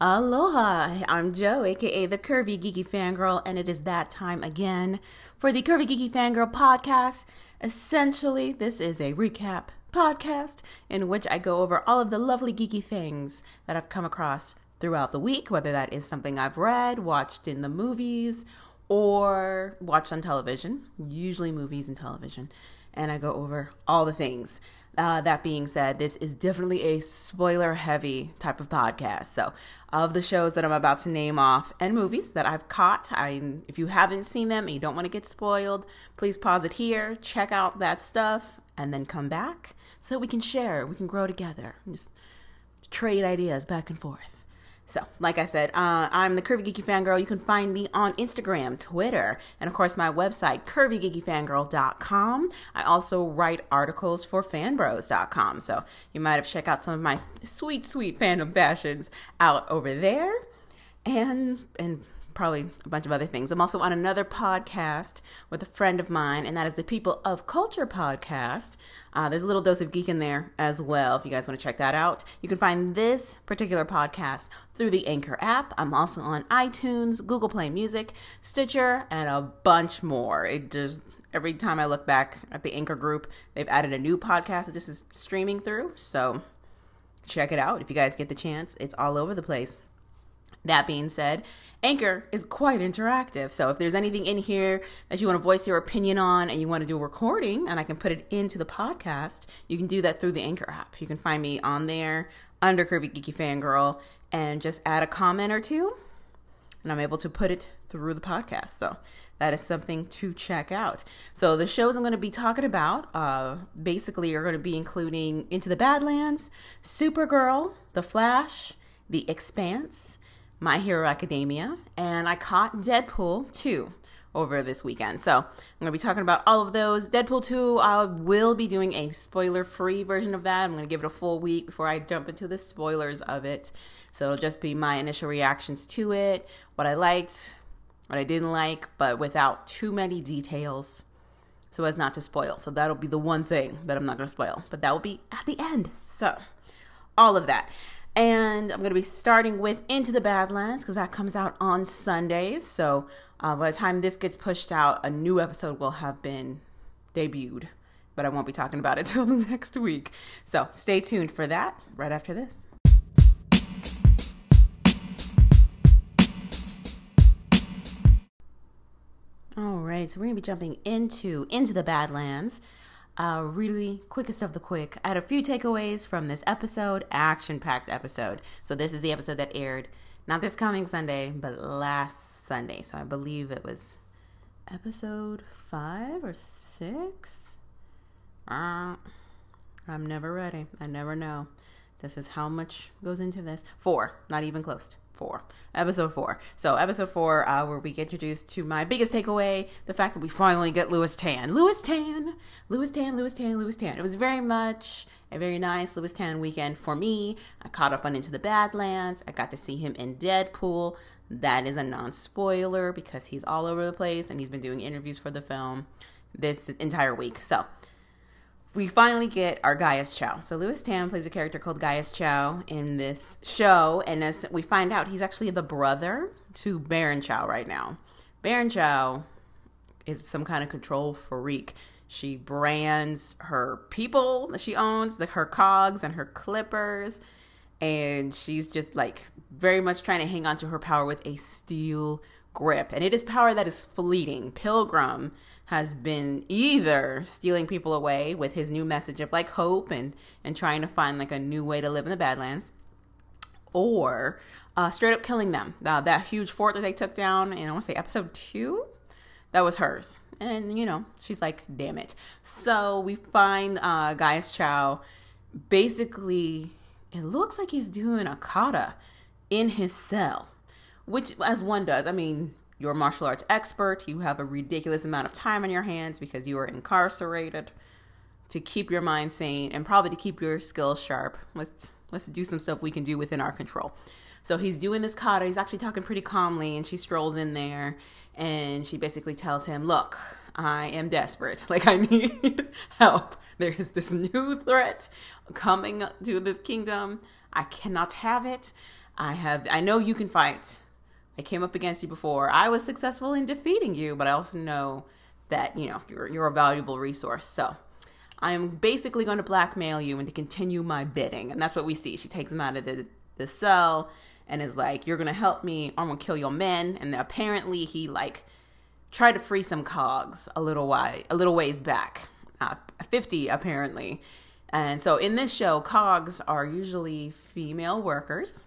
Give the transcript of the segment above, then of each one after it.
Aloha, I'm Joe, aka the Curvy Geeky Fangirl, and it is that time again for the Curvy Geeky Fangirl podcast. Essentially, this is a recap podcast in which I go over all of the lovely geeky things that I've come across throughout the week, whether that is something I've read, watched in the movies, or watched on television, usually movies and television. And I go over all the things. Uh, that being said, this is definitely a spoiler heavy type of podcast. So, of the shows that I'm about to name off and movies that I've caught, I, if you haven't seen them and you don't want to get spoiled, please pause it here, check out that stuff, and then come back so we can share, we can grow together, just trade ideas back and forth. So, like I said, uh, I'm the Curvy Geeky Fangirl. You can find me on Instagram, Twitter, and of course my website, curvygeekyfangirl.com. I also write articles for fanbros.com. So, you might have checked out some of my sweet, sweet fandom fashions out over there. And, and, probably a bunch of other things. I'm also on another podcast with a friend of mine, and that is the People of Culture podcast. Uh, there's a little dose of geek in there as well if you guys want to check that out. You can find this particular podcast through the Anchor app. I'm also on iTunes, Google Play Music, Stitcher, and a bunch more. It just every time I look back at the Anchor group, they've added a new podcast that this is streaming through. So check it out if you guys get the chance. It's all over the place. That being said, Anchor is quite interactive. So if there's anything in here that you want to voice your opinion on and you want to do a recording and I can put it into the podcast, you can do that through the Anchor app. You can find me on there under Curvy Geeky Fangirl and just add a comment or two and I'm able to put it through the podcast. So that is something to check out. So the shows I'm going to be talking about uh, basically are going to be including Into the Badlands, Supergirl, The Flash, The Expanse, my Hero Academia, and I caught Deadpool 2 over this weekend. So I'm going to be talking about all of those. Deadpool 2, I will be doing a spoiler free version of that. I'm going to give it a full week before I jump into the spoilers of it. So it'll just be my initial reactions to it, what I liked, what I didn't like, but without too many details so as not to spoil. So that'll be the one thing that I'm not going to spoil, but that will be at the end. So all of that. And I'm going to be starting with Into the Badlands because that comes out on Sundays. So uh, by the time this gets pushed out, a new episode will have been debuted. But I won't be talking about it till next week. So stay tuned for that right after this. All right, so we're going to be jumping into Into the Badlands uh, really quickest of the quick. I had a few takeaways from this episode, action packed episode. So, this is the episode that aired not this coming Sunday, but last Sunday. So, I believe it was episode five or six. Uh, I'm never ready. I never know. This is how much goes into this. Four, not even close four, episode four. So episode four, uh, where we get introduced to my biggest takeaway: the fact that we finally get Lewis Tan, Lewis Tan, Lewis Tan, Lewis Tan, Lewis Tan. It was very much a very nice Lewis Tan weekend for me. I caught up on Into the Badlands. I got to see him in Deadpool. That is a non-spoiler because he's all over the place and he's been doing interviews for the film this entire week. So we finally get our Gaius Chau. So Lewis Tan plays a character called Gaius Chau in this show, and as we find out, he's actually the brother to Baron Chau right now. Baron Chau is some kind of control freak. She brands her people that she owns, like her cogs and her clippers, and she's just like very much trying to hang on to her power with a steel grip. And it is power that is fleeting. Pilgrim has been either stealing people away with his new message of like hope and and trying to find like a new way to live in the Badlands, or uh, straight up killing them. Uh, that huge fort that they took down in I want to say episode two, that was hers. And you know she's like, damn it. So we find uh, Gaius Chau. Basically, it looks like he's doing a kata in his cell, which as one does. I mean, you're a martial arts expert, you have a ridiculous amount of time on your hands because you are incarcerated to keep your mind sane and probably to keep your skills sharp. Let's let's do some stuff we can do within our control. So he's doing this kata. He's actually talking pretty calmly, and she strolls in there, and she basically tells him, "Look, I am desperate. Like I need help. There is this new threat coming to this kingdom. I cannot have it. I have. I know you can fight. I came up against you before. I was successful in defeating you, but I also know that you know you're you're a valuable resource. So." I'm basically going to blackmail you and to continue my bidding. And that's what we see. She takes him out of the, the cell and is like, You're going to help me, or I'm going to kill your men. And apparently, he like tried to free some cogs a little while, a little ways back, uh, 50 apparently. And so in this show, cogs are usually female workers.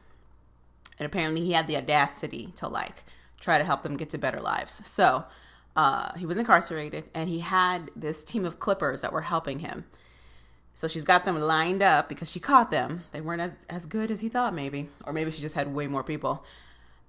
And apparently, he had the audacity to like try to help them get to better lives. So uh, he was incarcerated, and he had this team of clippers that were helping him. So she's got them lined up because she caught them. They weren't as, as good as he thought, maybe. Or maybe she just had way more people.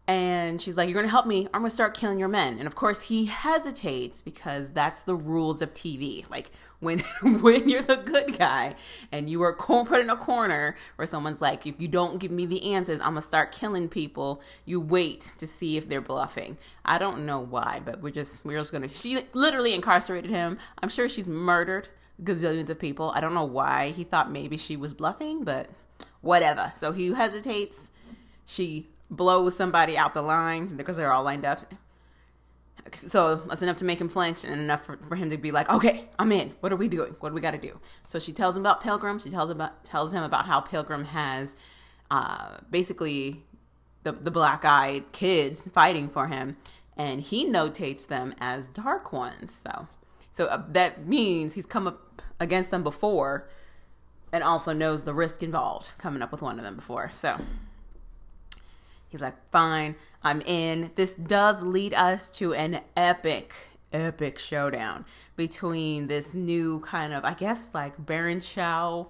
And she's like, You're going to help me. I'm going to start killing your men. And of course, he hesitates because that's the rules of TV. Like, when, when you're the good guy and you are put in a corner where someone's like, If you don't give me the answers, I'm to start killing people, you wait to see if they're bluffing. I don't know why, but we're just, we're just to. She literally incarcerated him. I'm sure she's murdered gazillions of people. I don't know why he thought maybe she was bluffing, but whatever. So he hesitates. She blows somebody out the line because they're all lined up. So that's enough to make him flinch and enough for, for him to be like, okay, I'm in. What are we doing? What do we got to do? So she tells him about Pilgrim. She tells about tells him about how Pilgrim has uh, basically the the black eyed kids fighting for him, and he notates them as dark ones. So so uh, that means he's come up against them before, and also knows the risk involved coming up with one of them before. So He's like, fine, I'm in. This does lead us to an epic, epic showdown between this new kind of, I guess, like Baron Chau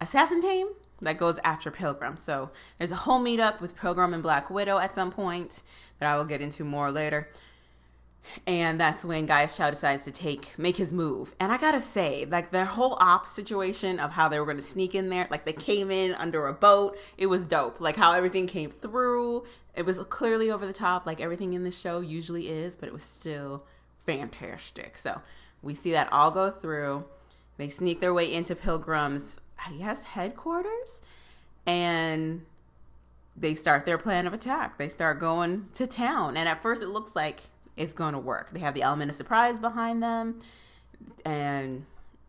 assassin team that goes after Pilgrim. So there's a whole meetup with Pilgrim and Black Widow at some point that I will get into more later and that's when Gaius Chau decides to take make his move. And I gotta say, like the whole op situation of how they were gonna sneak in there, like they came in under a boat, it was dope. Like how everything came through, it was clearly over the top, like everything in the show usually is, but it was still fantastic. So we see that all go through. They sneak their way into Pilgrim's, I guess, headquarters, and they start their plan of attack. They start going to town, and at first it looks like it's going to work. They have the element of surprise behind them, and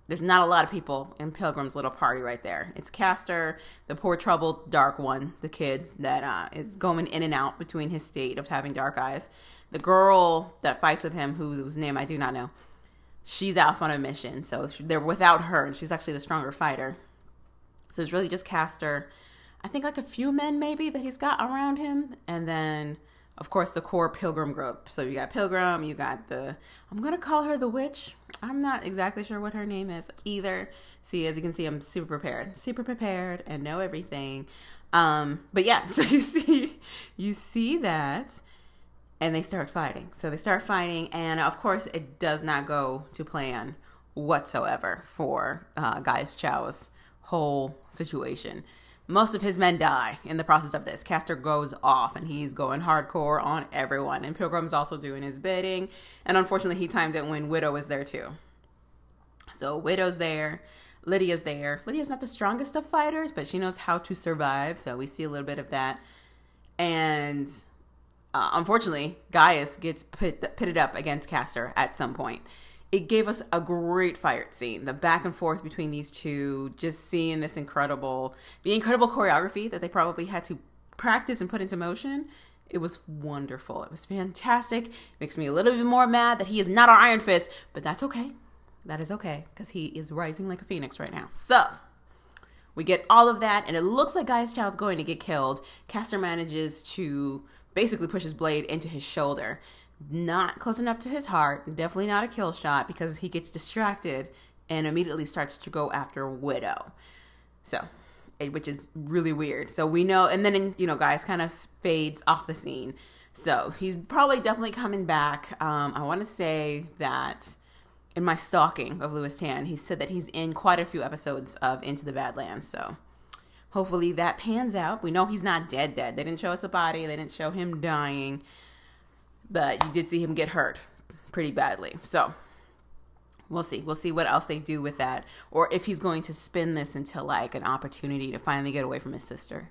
there's not a lot of people in Pilgrim's little party right there. It's Castor, the poor troubled dark one, the kid that uh, is going in and out between his state of having dark eyes. The girl that fights with him, whose name I do not know, she's out on a mission, so they're without her, and she's actually the stronger fighter. So it's really just Castor. I think like a few men maybe that he's got around him, and then of course, the core Pilgrim group. So you got Pilgrim, you got the, I'm going to call her the witch. I'm not exactly sure what her name is either. See, as you can see, I'm super prepared, super prepared and know everything. Um, but yeah, so you see, you see that and they start fighting. So they start fighting, and of course, it does not go to plan whatsoever for uh, Gaius Chau's whole situation most of his men die in the process of this. Castor goes off and he's going hardcore on everyone. And Pilgrim's also doing his bidding. And unfortunately, he timed it when Widow was there too. So Widow's there. Lydia's there. Lydia's not the strongest of fighters, but she knows how to survive. So we see a little bit of that. And uh, unfortunately, Gaius gets pit, pitted up against Castor at some point it gave us a great fight scene. The back and forth between these two, just seeing this incredible, the incredible choreography that they probably had to practice and put into motion. It was wonderful. It was fantastic. Makes me a little bit more mad that he is not our Iron Fist, but that's okay. That is okay because he is rising like a phoenix right now. So we get all of that, and it looks like Chau is going to get killed. Castor manages to basically push his blade into his shoulder not close enough to his heart, definitely not a kill shot because he gets distracted and immediately starts to go after Widow. So, eh, which is really weird. So we know, and then, you know, Gaius kind of fades off the scene. So he's probably definitely coming back. Um, I want to say that in my stalking of Lewis Tan, he said that he's in quite a few episodes of Into the Badlands. So hopefully that pans out. We know he's not dead, dead. They didn't show us a body, they didn't show him dying, but you did see him get hurt pretty badly. So we'll see. We'll see what else they do with that, or if he's going to spin this into like an opportunity to finally get away from his sister.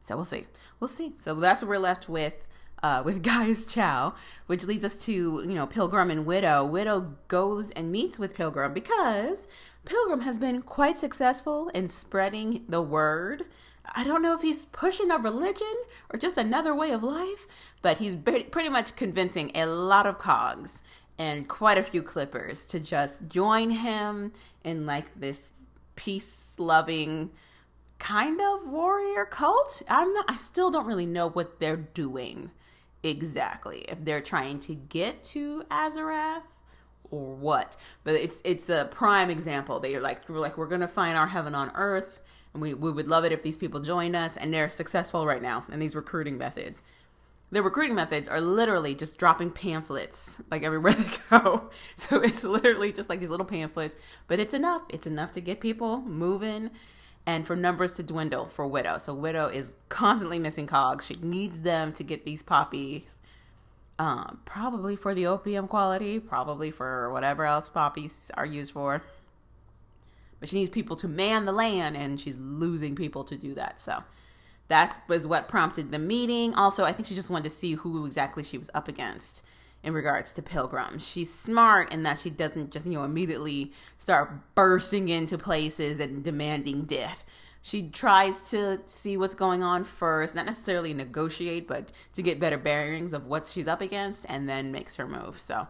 So we'll see. We'll see. So that's what we're left with. Uh, with Gaius Chau, which leads us to you know Pilgrim and Widow. Widow goes and meets with Pilgrim because Pilgrim has been quite successful in spreading the word. I don't know if he's pushing a religion or just another way of life, but he's pretty much convincing a lot of cogs and quite a few clippers to just join him in like this peace loving kind of warrior cult. I'm not I still don't really know what they're doing exactly. If they're trying to get to Azarath or what. But it's it's a prime example. They're like we're like we're gonna find our heaven on earth and we, we would love it if these people joined us and they're successful right now in these recruiting methods. The recruiting methods are literally just dropping pamphlets like everywhere they go. So it's literally just like these little pamphlets, but it's enough. It's enough to get people moving and for numbers to dwindle for Widow. So Widow is constantly missing cogs. She needs them to get these poppies. Um, probably for the opium quality, probably for whatever else poppies are used for. But she needs people to man the land, and she's losing people to do that. So that was what prompted the meeting. Also, I think she just wanted to see who exactly she was up against in regards to Pilgrim. She's smart in that she doesn't just, you know, immediately start bursting into places and demanding death. She tries to see what's going on first, not necessarily negotiate, but to get better bearings of what she's up against and then makes her move. So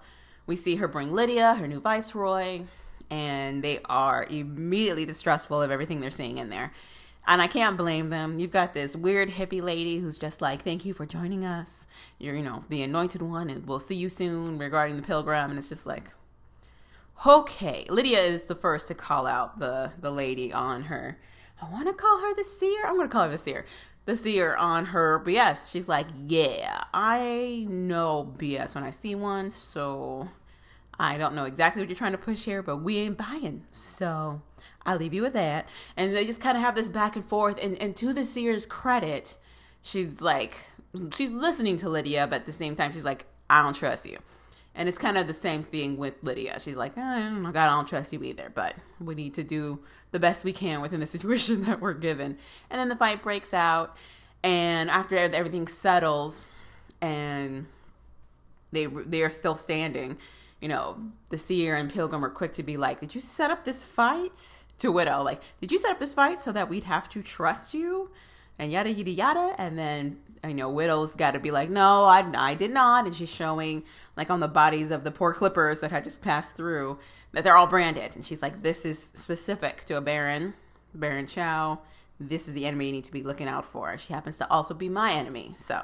we see her bring Lydia, her new viceroy, and they are immediately distrustful of everything they're seeing in there. And I can't blame them. You've got this weird hippie lady who's just like, "Thank you for joining us. You're, you know, the anointed one, and we'll see you soon." Regarding the pilgrim, and it's just like, okay. Lydia is the first to call out the the lady on her. I want to call her the seer. I'm going to call her the seer. The seer on her BS. She's like, "Yeah, I know BS when I see one, so I don't know exactly what you're trying to push here, but we ain't buying." So I'll leave you with that. And they just kind of have this back and forth. And, and to the seer's credit, she's like, she's listening to Lydia, but at the same time, she's like, I don't trust you. And it's kind of the same thing with Lydia. She's like, eh, oh my God, I don't trust you either, but we need to do the best we can within the situation that we're given. And then the fight breaks out. And after everything settles and they, they are still standing, you know, the seer and Pilgrim are quick to be like, Did you set up this fight? To Widow, like, did you set up this fight so that we'd have to trust you? And yada yada yada. And then you know, Widow's got to be like, no, I, I did not. And she's showing, like, on the bodies of the poor clippers that had just passed through, that they're all branded. And she's like, this is specific to a Baron, Baron Chau. This is the enemy you need to be looking out for. She happens to also be my enemy. So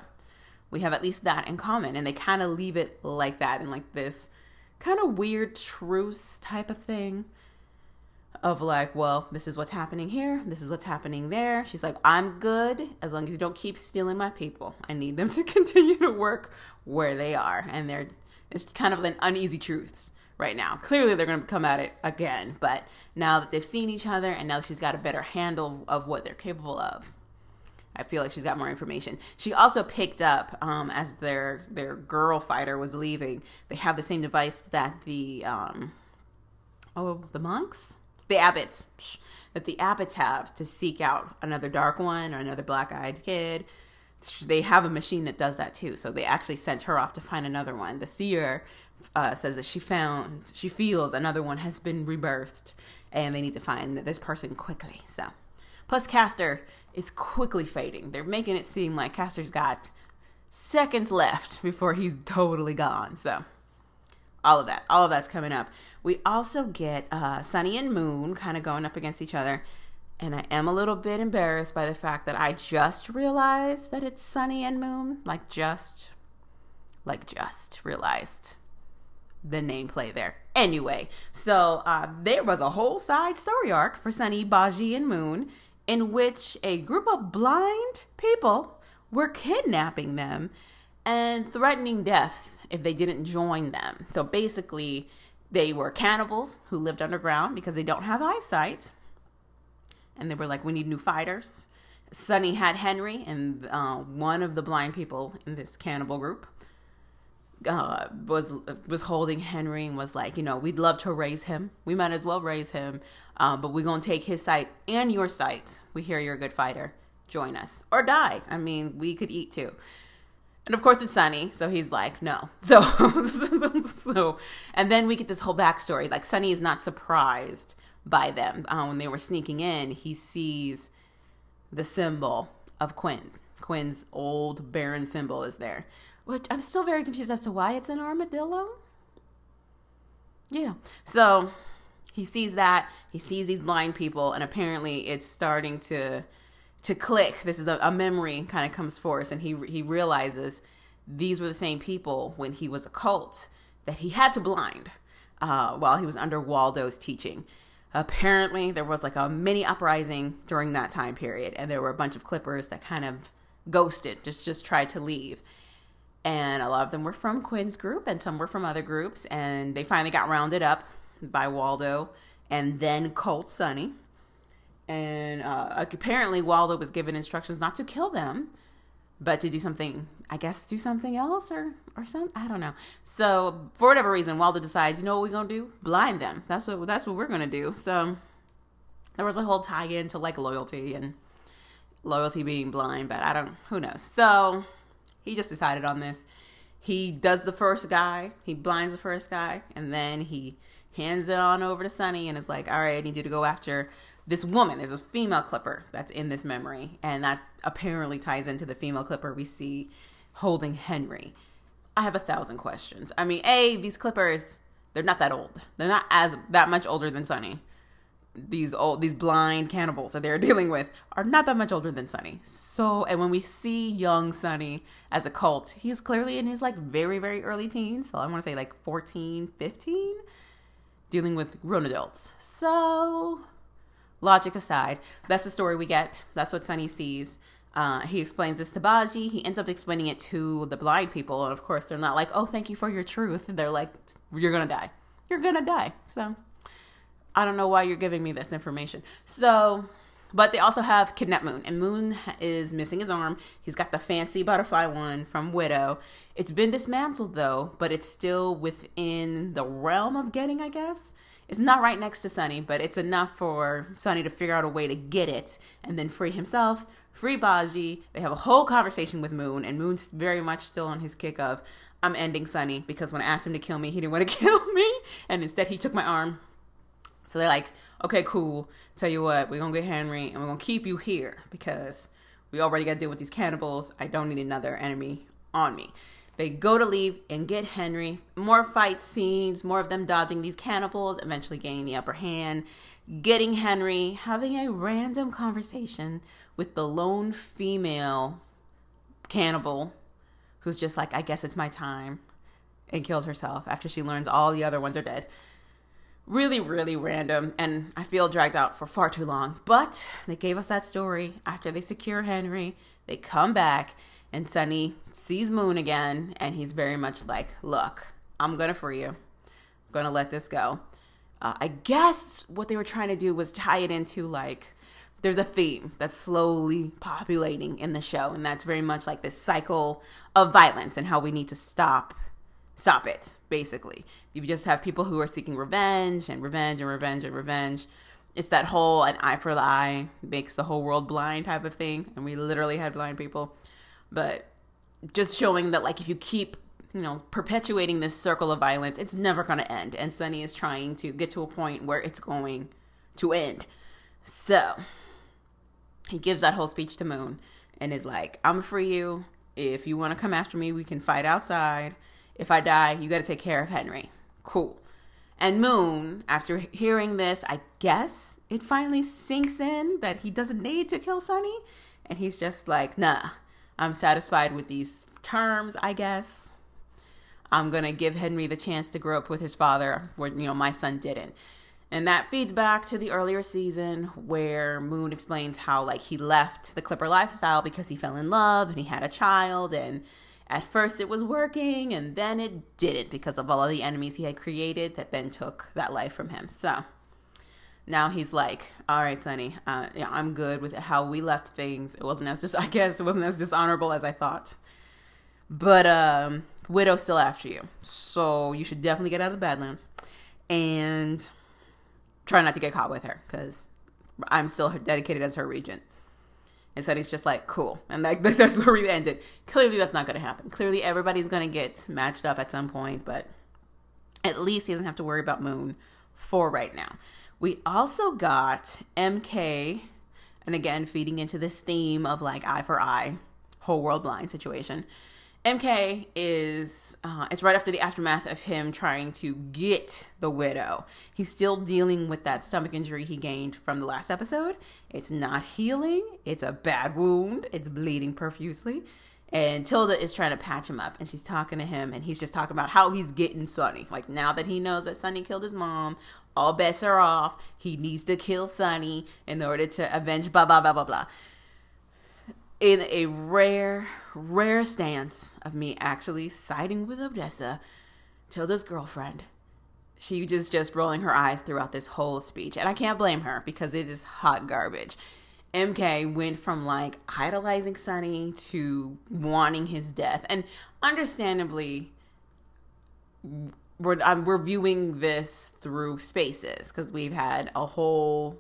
we have at least that in common. And they kind of leave it like that in, like, this kind of weird truce type of thing of like, well, this is what's happening here, this is what's happening there. She's like, I'm good as long as you don't keep stealing my people. I need them to continue to work where they are. And they're it's kind of an uneasy truths right now. Clearly they're gonna come at it again, but now that they've seen each other and now she's got a better handle of what they're capable of. I feel like she's got more information. She also picked up um, as their their girl fighter was leaving. They have the same device that the um, oh the monks the abbots that the abbots have to seek out another dark one or another black-eyed kid. They have a machine that does that too. So they actually sent her off to find another one. The seer uh, says that she found she feels another one has been rebirthed and they need to find this person quickly. So plus Castor is quickly fading. They're making it seem like Castor's got seconds left before he's totally gone. So all of that all of that's coming up. We also get uh, sunny and moon kind of going up against each other and i am a little bit embarrassed by the fact that i just realized that it's sunny and moon like just like just realized the nameplay there. Anyway so uh, there was a whole side story arc for sunny bajie and moon in which a group of blind people were kidnapping them and threatening death if they didn't join them. So basically, they were cannibals who lived underground because they don't have eyesight. And they were like, we need new fighters. Sunny had Henry, and uh, one of the blind people in this cannibal group uh, was was holding Henry and was like, you know, we'd love to raise him. We might as well raise him, uh, but we're gonna take his sight and your sight. We hear you're a good fighter. Join us or die. I mean, we could eat too. And of course, it's Sunny, so he's like, no. So, so, and then we get this whole backstory. Like, Sunny is not surprised by them uh, when they were sneaking in. He sees the symbol of Quinn. Quinn's old Baron symbol is there, which I'm still very confused as to why it's an armadillo. Yeah. So he sees that. He sees these blind people, and apparently it's starting to to click. This is a, a memory kind of comes forth, and he he realizes these were the same people when he was a colt that he had to blind uh, while he was under Waldo's teaching apparently there was like a mini uprising during that time period and there were a bunch of clippers that kind of ghosted just just tried to leave and a lot of them were from quinn's group and some were from other groups and they finally got rounded up by waldo and then colt sunny and uh, apparently waldo was given instructions not to kill them but to do something I guess do something else or or some I don't know. So for whatever reason, Waldo decides, you know what we're gonna do? Blind them. That's what that's what we're gonna do. So there was a whole tie in to like loyalty and loyalty being blind, but I don't who knows. So he just decided on this. He does the first guy, he blinds the first guy, and then he hands it on over to Sunny and is like, All right, I need you to go after this woman, there's a female clipper that's in this memory, and that apparently ties into the female clipper we see holding Henry. I have a thousand questions. I mean, A, these clippers, they're not that old. They're not as that much older than Sunny. These old these blind cannibals that they're dealing with are not that much older than Sunny. So and when we see young Sunny as a colt, he's clearly in his like very, very early teens. So I want to say like 14, 15, dealing with grown adults. So logic aside, that's the story we get. That's what Sunny sees. Uh, he explains this to Bajie. He ends up explaining it to the blind people. And of course, they're not like, oh, thank you for your truth. They're like, you're going to die. You're going to die. So I don't know why you're giving me this information. So, but they also have Kidnap Moon. And Moon is missing his arm. He's got the fancy butterfly one from Widow. It's been dismantled though, but it's still within the realm of getting, I guess. It's not right next to Sunny, but it's enough for Sunny to figure out a way to get it and then free himself, free Bajie. They have a whole conversation with Moon, and Moon's very much still on his kick of, I'm ending Sunny because when I asked him to kill me, he didn't want to kill me, and instead he took my arm. So they're like, okay, cool. Tell you what, we're gonna get Henry and we're gonna keep you here because we already got to deal with these cannibals. I don't need another enemy on me. They go to leave and get Henry. More fight scenes, more of them dodging these cannibals, eventually gaining the upper hand, getting Henry, having a random conversation with the lone female cannibal who's just like, I guess it's my time, and kills herself after she learns all the other ones are dead. Really, really random, and I feel dragged out for far too long. But they gave us that story after they secure Henry. They come back and Sunny sees Moon again, and he's very much like, Look, I'm gonna free you. I'm gonna let this go. Uh, I guess what they were trying to do was tie it into like, there's a theme that's slowly populating in the show, and that's very much like this cycle of violence and how we need to stop stop it basically you just have people who are seeking revenge and revenge and revenge and revenge it's that whole an eye for the eye makes the whole world blind type of thing and we literally had blind people but just showing that like if you keep you know perpetuating this circle of violence it's never going to end. And Sunny is trying to get to a point where it's going to end. So he gives that whole speech to moon and is like i'm for you. If you want to come after me we can fight outside. If i die you got to take care of henry. Cool. And moon after hearing this i guess it finally sinks in that he doesn't need to kill Sunny, and he's just like nah I'm satisfied with these terms, I guess. I'm going to give Henry the chance to grow up with his father, where, you know, my son didn't. And that feeds back to the earlier season where Moon explains how, like, he left the Clipper lifestyle because he fell in love and he had a child. And at first it was working, and then it didn't because of all of the enemies he had created that then took that life from him. So now he's like, "All right, Sunny, uh, yeah, I'm good with how we left things. It wasn't as just, I guess, it wasn't as dishonorable as I thought, but um, Widow's still after you, so you should definitely get out of the Badlands and try not to get caught with her because I'm still dedicated as her regent." And Sunny's just like, cool. And that, that's where we ended. Clearly, that's not going to happen. Clearly, everybody's going to get matched up at some point, but at least he doesn't have to worry about Moon for right now. We also got MK, and again, feeding into this theme of like eye for eye, whole world blind situation. MK is, uh, it's right after the aftermath of him trying to get the widow. He's still dealing with that stomach injury he gained from the last episode. It's not healing, it's a bad wound, it's bleeding profusely. And Tilda is trying to patch him up and she's talking to him and he's just talking about how he's getting Sunny. Like now that he knows that Sunny killed his mom, all bets are off. He needs to kill Sunny in order to avenge blah blah blah blah blah. In a rare, rare stance of me actually siding with Odessa, Tilda's girlfriend, she just just rolling her eyes throughout this whole speech. And I can't blame her because it is hot garbage. MK went from like idolizing Sunny to wanting his death. And understandably, we're, we're viewing this through spaces because we've had a whole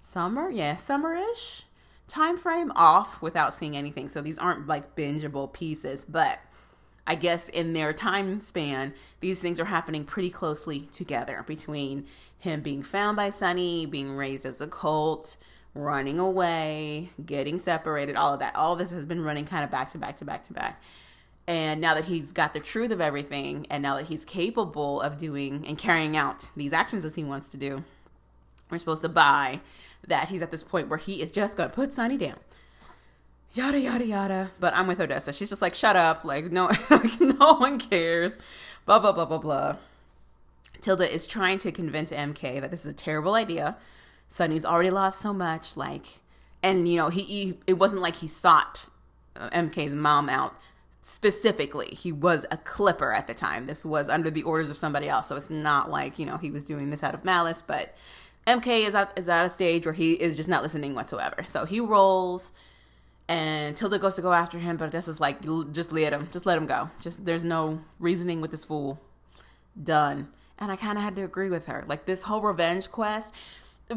summer, yeah, summerish time frame off without seeing anything. So these aren't like bingeable pieces, but I guess in their time span, these things are happening pretty closely together between him being found by Sunny, being raised as a colt, running away, getting separated, all of that. All of this has been running kind of back to back to back to back. And now that he's got the truth of everything, and now that he's capable of doing and carrying out these actions as he wants to do, we're supposed to buy that he's at this point where he is just going to put Sunny down. Yada yada yada. But I'm with Odessa. She's just like, shut up. Like no, like, no one cares. Blah blah blah blah blah. Tilda is trying to convince MK that this is a terrible idea Sunny's already lost so much, like, and you know, he, he it wasn't like he sought uh, MK's mom out specifically. He was a clipper at the time. This was under the orders of somebody else, so it's not like you know he was doing this out of malice. But MK is at is at a stage where he is just not listening whatsoever. So he rolls, and Tilda goes to go after him, but this is like just let him, just let him go. Just there's no reasoning with this fool. Done. And I kind of had to agree with her. Like this whole revenge quest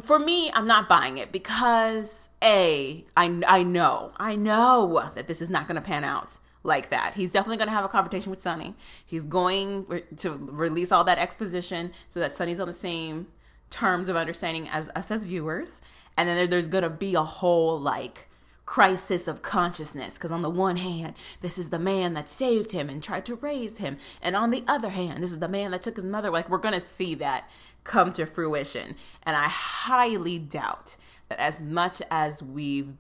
for me, I'm not buying it because a I I know I know that this is not going to pan out like that. He's definitely going to have a conversation with Sunny. He's going to release all that exposition so that Sunny's on the same terms of understanding as us as viewers. And then there, there's going to be a whole like crisis of consciousness because on the one hand this is the man that saved him and tried to raise him and on the other hand this is the man that took his mother like we're gonna see that come to fruition. And I highly doubt that as much as we've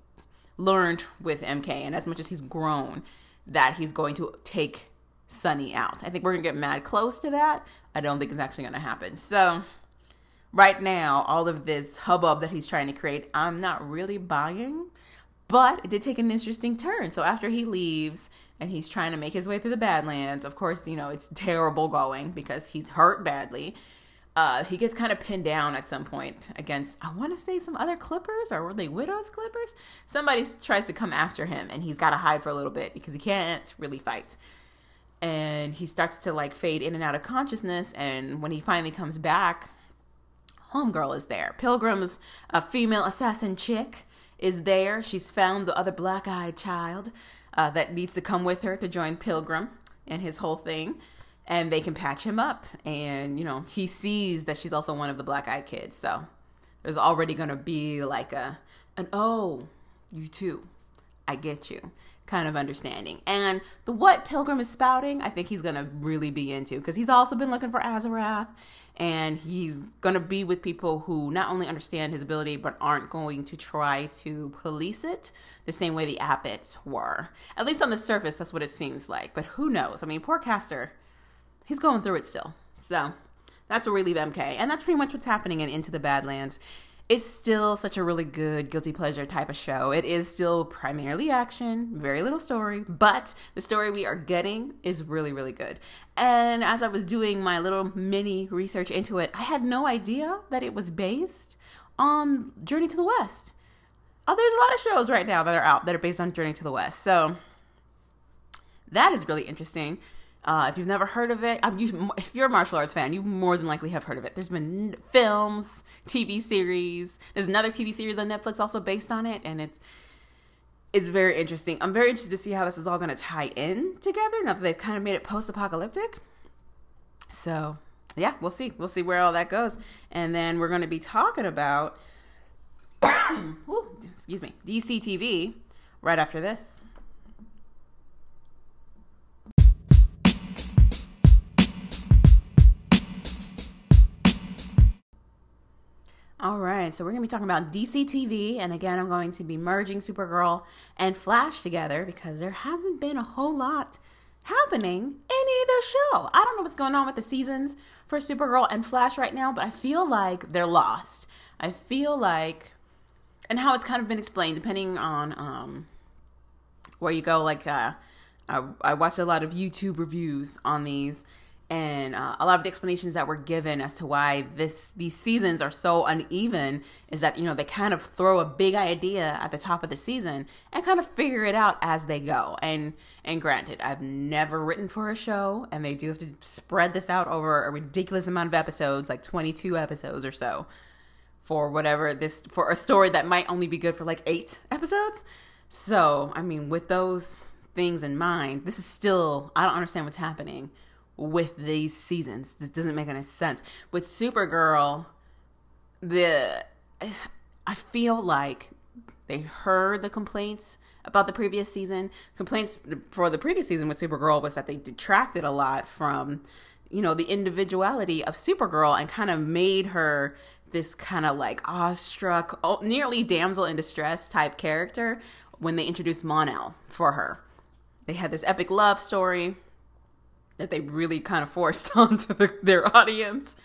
learned with MK and as much as he's grown, that he's going to take Sunny out. I think we're going to get mad close to that. I don't think it's actually going to happen. So, right now, all of this hubbub that he's trying to create, I'm not really buying. But it did take an interesting turn. So, after he leaves and he's trying to make his way through the Badlands, of course, you know, it's terrible going because he's hurt badly. Uh, he gets kind of pinned down at some point against, I want to say some other Clippers, or were they Widow's Clippers? Somebody tries to come after him, and he's got to hide for a little bit because he can't really fight. And he starts to like fade in and out of consciousness. And when he finally comes back, Homegirl is there. Pilgrim's a female assassin chick is there. She's found the other black eyed child uh, that needs to come with her to join Pilgrim and his whole thing and they can patch him up. And, you know, he sees that she's also one of the black eyed kids. So there's already going to be like a, an, oh, you too. I get you kind of understanding. And the what Pilgrim is spouting, I think he's going to really be into because he's also been looking for Azarath and he's going to be with people who not only understand his ability but aren't going to try to police it the same way the Abbots were. At least on the surface, that's what it seems like. But who knows? I mean, poor Castor he's going through it still. So that's where we leave MK. And that's pretty much what's happening in Into the Badlands. it's still such a really good guilty pleasure type of show. It is still primarily action, very little story, but the story we are getting is really, really good. And as I was doing my little mini research into it, I had no idea that it was based on Journey to the West. Oh, there's a lot of shows right now that are out that are based on Journey to the West. So that is really interesting. Uh, if you've never heard of it, you, if you're a martial arts fan, you more than likely have heard of it. There's been films, TV series. There's another TV series on Netflix also based on it, and it's it's very interesting. I'm very interested to see how this is all going to tie in together now that they've kind of made it post-apocalyptic. So yeah, we'll see. We'll see where all that goes, and then we're going to be talking about, ooh, excuse me, DC TV right after this. All right, so we're going to be talking about DC TV, and again, I'm going to be merging Supergirl and Flash together because there hasn't been a whole lot happening in either show. I don't know what's going on with the seasons for Supergirl and Flash right now, but I feel like they're lost. I feel like, and how it's kind of been explained, depending on um, where you go. Like, uh, I, I watched a lot of YouTube reviews on these and uh, a lot of the explanations that were given as to why this these seasons are so uneven is that you know they kind of throw a big idea at the top of the season and kind of figure it out as they go. And and granted i've never written for a show and they do have to spread this out over a ridiculous amount of episodes like 22 episodes or so for whatever this for a story that might only be good for like eight episodes. So i mean with those things in mind this is still i don't understand what's happening with these seasons. This doesn't make any sense. With Supergirl, the I feel like they heard the complaints about the previous season. Complaints for the previous season with Supergirl was that they detracted a lot from, you know, the individuality of Supergirl and kind of made her this kind of like awestruck, oh, nearly damsel in distress type character when they introduced Mon-El for her. They had this epic love story that they really kind of forced onto the, their audience.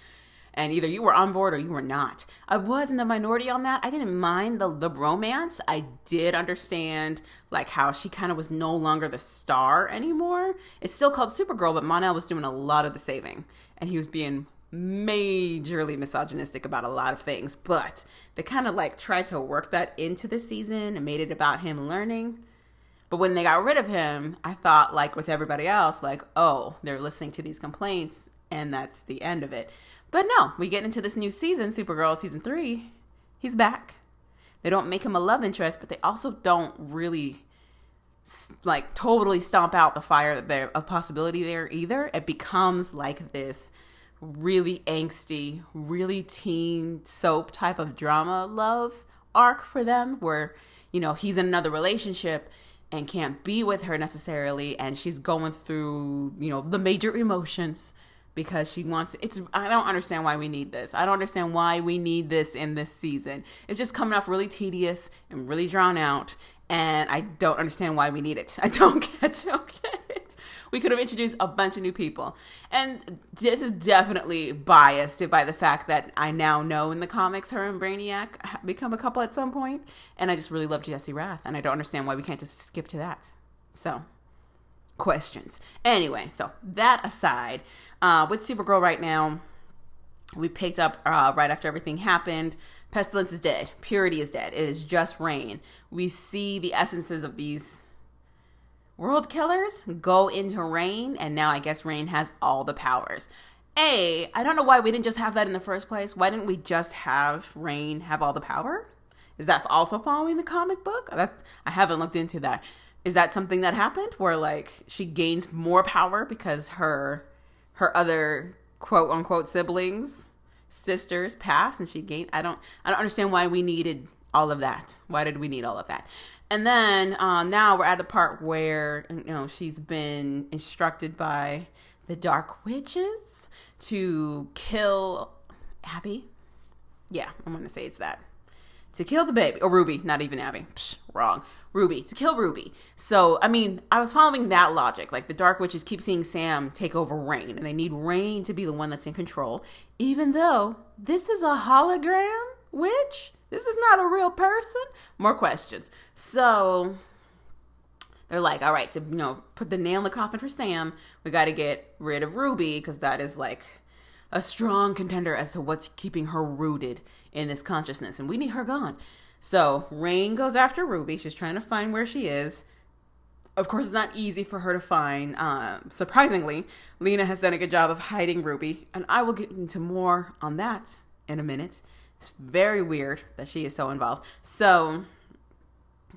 And either you were on board or you were not. I was in the minority on that. I didn't mind the, the romance. I did understand like how she kind of was no longer the star anymore. It's still called Supergirl, but Mon-El was doing a lot of the saving. And he was being majorly misogynistic about a lot of things. But they kind of like tried to work that into the season and made it about him learning but when they got rid of him, I thought, like with everybody else, like, oh, they're listening to these complaints and that's the end of it. But no, we get into this new season, Supergirl season three. He's back. They don't make him a love interest, but they also don't really like totally stomp out the fire there of possibility there either. It becomes like this really angsty, really teen soap type of drama love arc for them where, you know, he's in another relationship and can't be with her necessarily and she's going through you know the major emotions because she wants it's i don't understand why we need this. I don't understand why we need this in this season. It's just coming off really tedious and really drawn out and i don't understand why we need it i don't get, don't get it we could have introduced a bunch of new people. And this is definitely biased by the fact that I now know in the comics her and Brainiac become a couple at some point, and I just really love Jesse Rath, and I don't understand why we can't just skip to that. So, questions. Anyway, so that aside, uh, with Supergirl right now, we picked up uh, right after everything happened. Pestilence is dead. Purity is dead. It is just Reign. We see the essences of these world killers go into Reign, and now I guess Reign has all the powers. A, I don't know why we didn't just have that in the first place. Why didn't we just have Reign have all the power? Is that also following the comic book? That's I haven't looked into that. Is that something that happened where like she gains more power because her her other quote unquote siblings sisters pass and she gained I don't I don't understand why we needed all of that. Why did we need all of that? And then uh, now we're at the part where you know she's been instructed by the Dark Witches to kill Abby. Yeah, I'm gonna say it's that to kill the baby or Ruby, not even Abby. Psh, wrong. Ruby to kill Ruby. So I mean, I was following that logic. Like the Dark Witches keep seeing Sam take over Reign, and they need Reign to be the one that's in control, even though this is a hologram Witch? This is not a real person? More questions. So they're like, all right, to you know, put the nail in the coffin for Sam, we got to get rid of Ruby because that is like a strong contender as to what's keeping her rooted in this consciousness, and we need her gone. So Reign goes after Ruby. She's trying to find where she is. Of course, it's not easy for her to find. Uh, surprisingly, Lena has done a good job of hiding Ruby, and I will get into more on that in a minute. It's very weird that she is so involved. So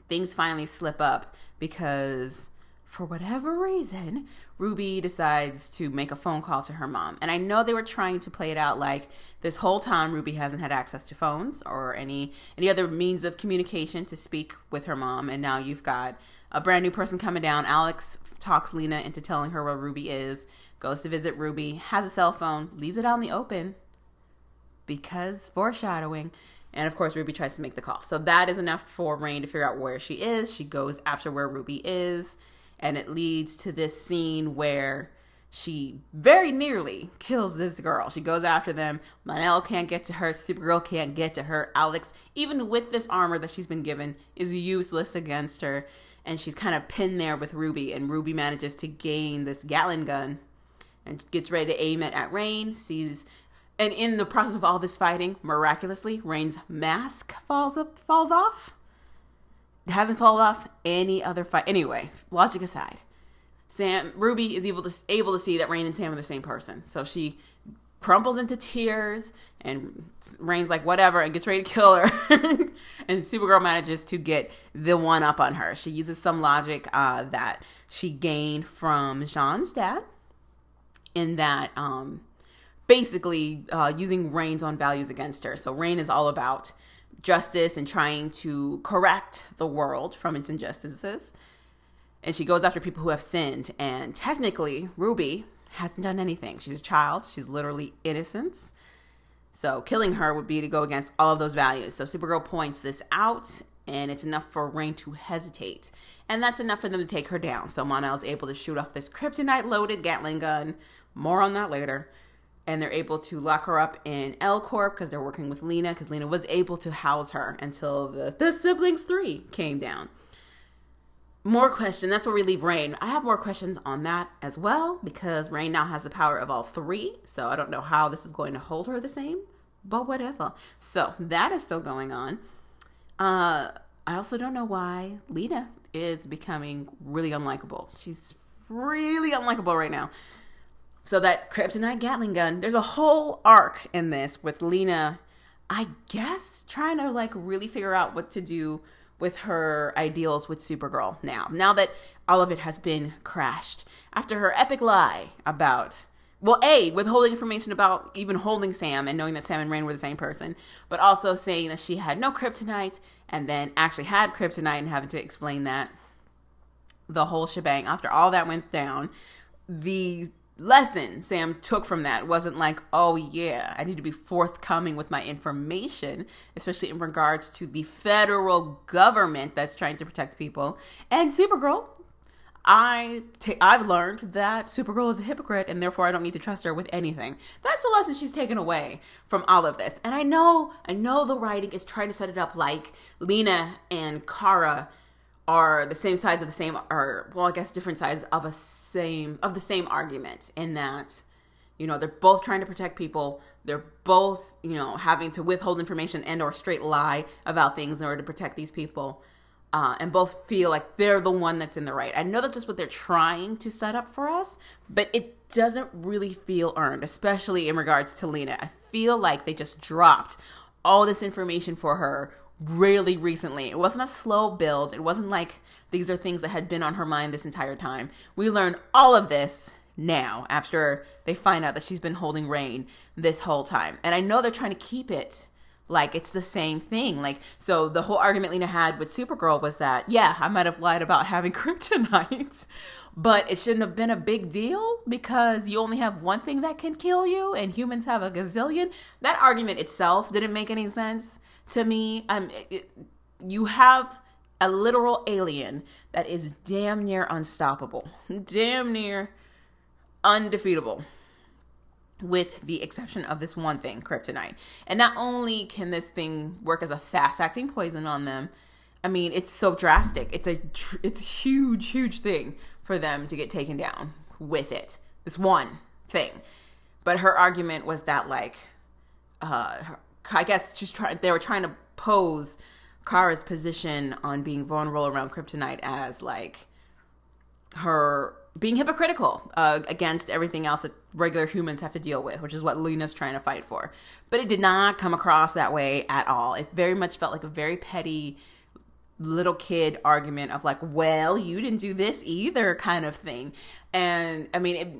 things finally slip up because for whatever reason, Ruby decides to make a phone call to her mom. And I know they were trying to play it out like this whole time Ruby hasn't had access to phones or any any other means of communication to speak with her mom and now you've got a brand new person coming down. Alex talks Lena into telling her where Ruby is, goes to visit Ruby, has a cell phone, leaves it out in the open because foreshadowing. And of course, Ruby tries to make the call. So that is enough for Reign to figure out where she is. She goes after where Ruby is, and it leads to this scene where she very nearly kills this girl. She goes after them. Mon-El can't get to her. Supergirl can't get to her. Alex, even with this armor that she's been given, is useless against her. And she's kind of pinned there with Ruby. And Ruby manages to gain this Gatling gun and gets ready to aim it at Reign. Sees and in the process of all this fighting, miraculously, Reign's mask falls up, falls off. Hasn't fallen off any other fight. Anyway, logic aside, Sam Ruby is able to able to see that Reign and Sam are the same person. So she crumples into tears, and Reign's like, "Whatever," and gets ready to kill her. and Supergirl manages to get the one up on her. She uses some logic uh, that she gained from J'onn's dad, in that. Um, basically uh, using Reign's own values against her. So Reign is all about justice and trying to correct the world from its injustices. And she goes after people who have sinned. And technically, Ruby hasn't done anything. She's a child, she's literally innocent. So killing her would be to go against all of those values. So Supergirl points this out, and it's enough for Reign to hesitate. And that's enough for them to take her down. So Mon-El is able to shoot off this kryptonite loaded Gatling gun. More on that later and they're able to lock her up in L Corp because they're working with Lena because Lena was able to house her until the, the siblings three came down. More question. That's where we leave Reign. I have more questions on that as well because Reign now has the power of all three. So I don't know how this is going to hold her the same, but whatever. So that is still going on. Uh, I also don't know why Lena is becoming really unlikable. She's really unlikable right now. So that kryptonite Gatling gun, there's a whole arc in this with Lena, I guess, trying to like really figure out what to do with her ideals with Supergirl now. Now that all of it has been crashed after her epic lie about well, A, withholding information about even holding Sam and knowing that Sam and Reign were the same person, but also saying that she had no kryptonite and then actually had kryptonite and having to explain that the whole shebang after all that went down. The lesson Sam took from that wasn't like, oh yeah, I need to be forthcoming with my information, especially in regards to the federal government that's trying to protect people. And Supergirl, I t- I've learned that Supergirl is a hypocrite and therefore I don't need to trust her with anything. That's the lesson she's taken away from all of this. And I know, I know the writing is trying to set it up like Lena and Kara are the same sides of the same or well, I guess different sides of a same of the same argument in that you know they're both trying to protect people. They're both you know having to withhold information and or straight lie about things in order to protect these people uh, and both feel like they're the one that's in the right. I know that's just what they're trying to set up for us but it doesn't really feel earned especially in regards to lena. I feel like they just dropped all this information for her really recently it wasn't a slow build it wasn't like these are things that had been on her mind this entire time. We learn all of this now after they find out that she's been holding Reign this whole time. And I know they're trying to keep it like it's the same thing. Like, so the whole argument Lena had with Supergirl was that, yeah, I might have lied about having kryptonite, but it shouldn't have been a big deal because you only have one thing that can kill you and humans have a gazillion. That argument itself didn't make any sense to me. Um, it, it, you have a literal alien that is damn near unstoppable, damn near undefeatable. with the exception of this one thing, kryptonite. And not only can this thing work as a fast-acting poison on them, I mean, it's so drastic. It's a it's a huge, huge thing for them to get taken down with it. This one thing. But her argument was that like, uh, I guess she's trying. They were trying to pose Kara's position on being vulnerable around kryptonite as like her being hypocritical uh, against everything else that regular humans have to deal with, which is what Lena's trying to fight for. But it did not come across that way at all. It very much felt like a very petty little kid argument of like, well, you didn't do this either kind of thing. And I mean, it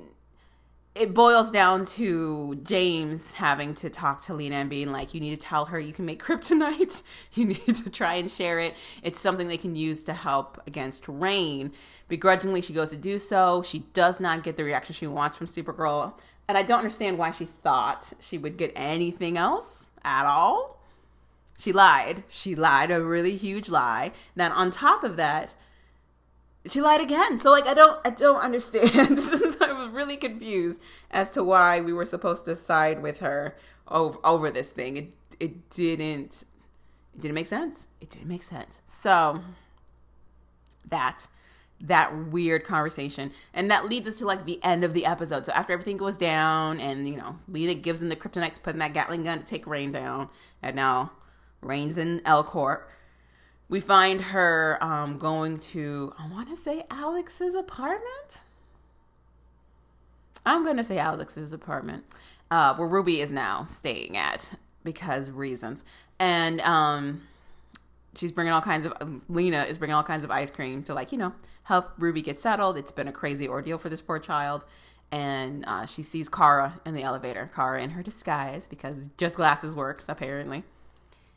it boils down to James having to talk to Lena and being like, you need to tell her you can make kryptonite. You need to try and share it. It's something they can use to help against Reign. Begrudgingly, she goes to do so. She does not get the reaction she wants from Supergirl. And I don't understand why she thought she would get anything else at all. She lied. She lied a really huge lie. Then on top of that, she lied again. So like I don't I don't understand. I was really confused as to why we were supposed to side with her over, over this thing. It it didn't it didn't make sense. It didn't make sense. So that that weird conversation and that leads us to like the end of the episode so after everything goes down and you know lena gives him the kryptonite to put in that gatling gun to take Reign down and now Reign's in l-corp we find her um, going to, I want to say Alex's apartment. I'm going to say Alex's apartment, uh, where Ruby is now staying at because reasons. And um, she's bringing all kinds of, Lena is bringing all kinds of ice cream to, like, you know, help Ruby get settled. It's been a crazy ordeal for this poor child. And uh, she sees Kara in the elevator, Kara in her disguise because just glasses works, apparently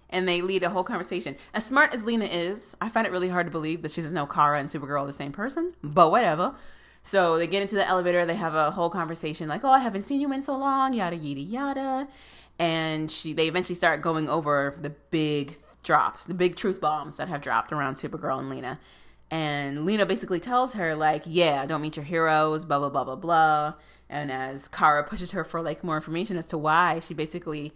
and they lead a whole conversation. As smart as Lena is, I find it really hard to believe that she doesn't know Kara and Supergirl are the same person, but whatever. So they get into the elevator, they have a whole conversation like, "Oh, I haven't seen you in so long," yada yada yada. And she they eventually start going over the big drops, the big truth bombs that have dropped around Supergirl and Lena. And Lena basically tells her like, "Yeah, don't meet your heroes, blah blah blah blah blah." And as Kara pushes her for like more information as to why, she basically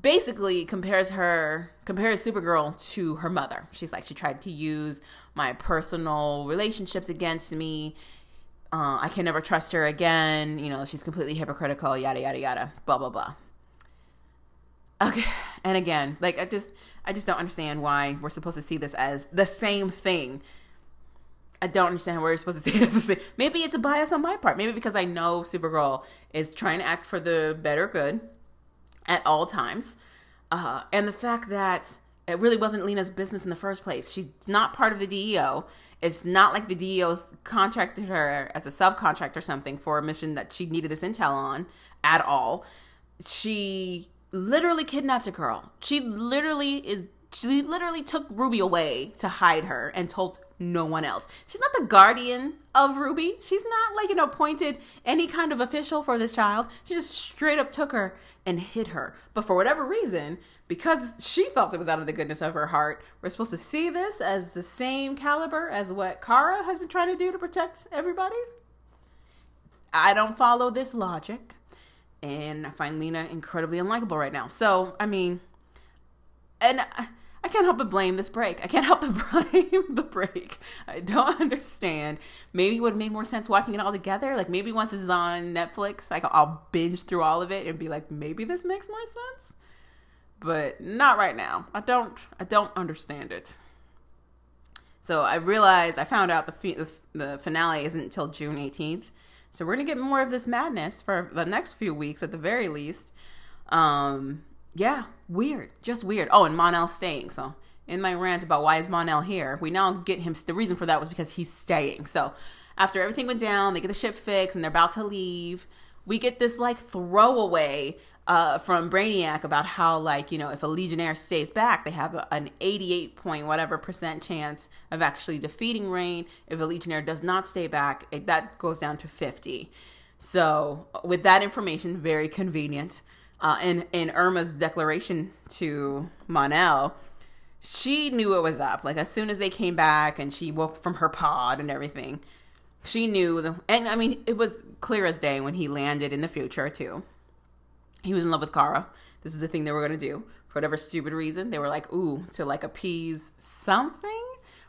basically compares her compares Supergirl to her mother. She's like she tried to use my personal relationships against me. Uh, I can never trust her again. You know, she's completely hypocritical. Yada yada yada. Blah blah blah. Okay, and again, like I just I just don't understand why we're supposed to see this as the same thing. I don't understand where we're supposed to see this. Maybe it's a bias on my part. Maybe because I know Supergirl is trying to act for the better good at all times. Uh, and the fact that it really wasn't Lena's business in the first place. She's not part of the DEO. It's not like the DEO's contracted her as a subcontract or something for a mission that she needed this intel on at all. She literally kidnapped a girl. She literally is she literally took Ruby away to hide her and told no one else. She's not the guardian of Ruby. She's not like an appointed any kind of official for this child. She just straight up took her and hid her. But for whatever reason, because she felt it was out of the goodness of her heart, we're supposed to see this as the same caliber as what Kara has been trying to do to protect everybody. I don't follow this logic. And I find Lena incredibly unlikable right now. So, I mean, and uh, I can't help but blame this break. I can't help but blame the break. I don't understand. Maybe it would have made more sense watching it all together. Like maybe once it's on Netflix, like I'll binge through all of it and be like, maybe this makes more sense. But not right now. I don't. I don't understand it. So I realized I found out the the, the finale isn't until June 18th. So we're gonna get more of this madness for the next few weeks at the very least. Um, yeah, weird, just weird. Oh, and Mon-El's staying. So in my rant about why is Mon-El here, we now get him. The reason for that was because he's staying. So after everything went down, they get the ship fixed and they're about to leave. We get this like throwaway uh, from Brainiac about how like you know if a Legionnaire stays back, they have an 88 point whatever percent chance of actually defeating Reign. If a Legionnaire does not stay back, it, that goes down to 50. So with that information, very convenient uh, in in Irma's declaration to Mon-El, she knew it was up. Like as soon as they came back and she woke from her pod and everything, she knew. The, and I mean, it was clear as day when he landed in the future too. he was in love with Kara. This was the thing they were to do. For whatever stupid reason, they were like, ooh, to like appease something,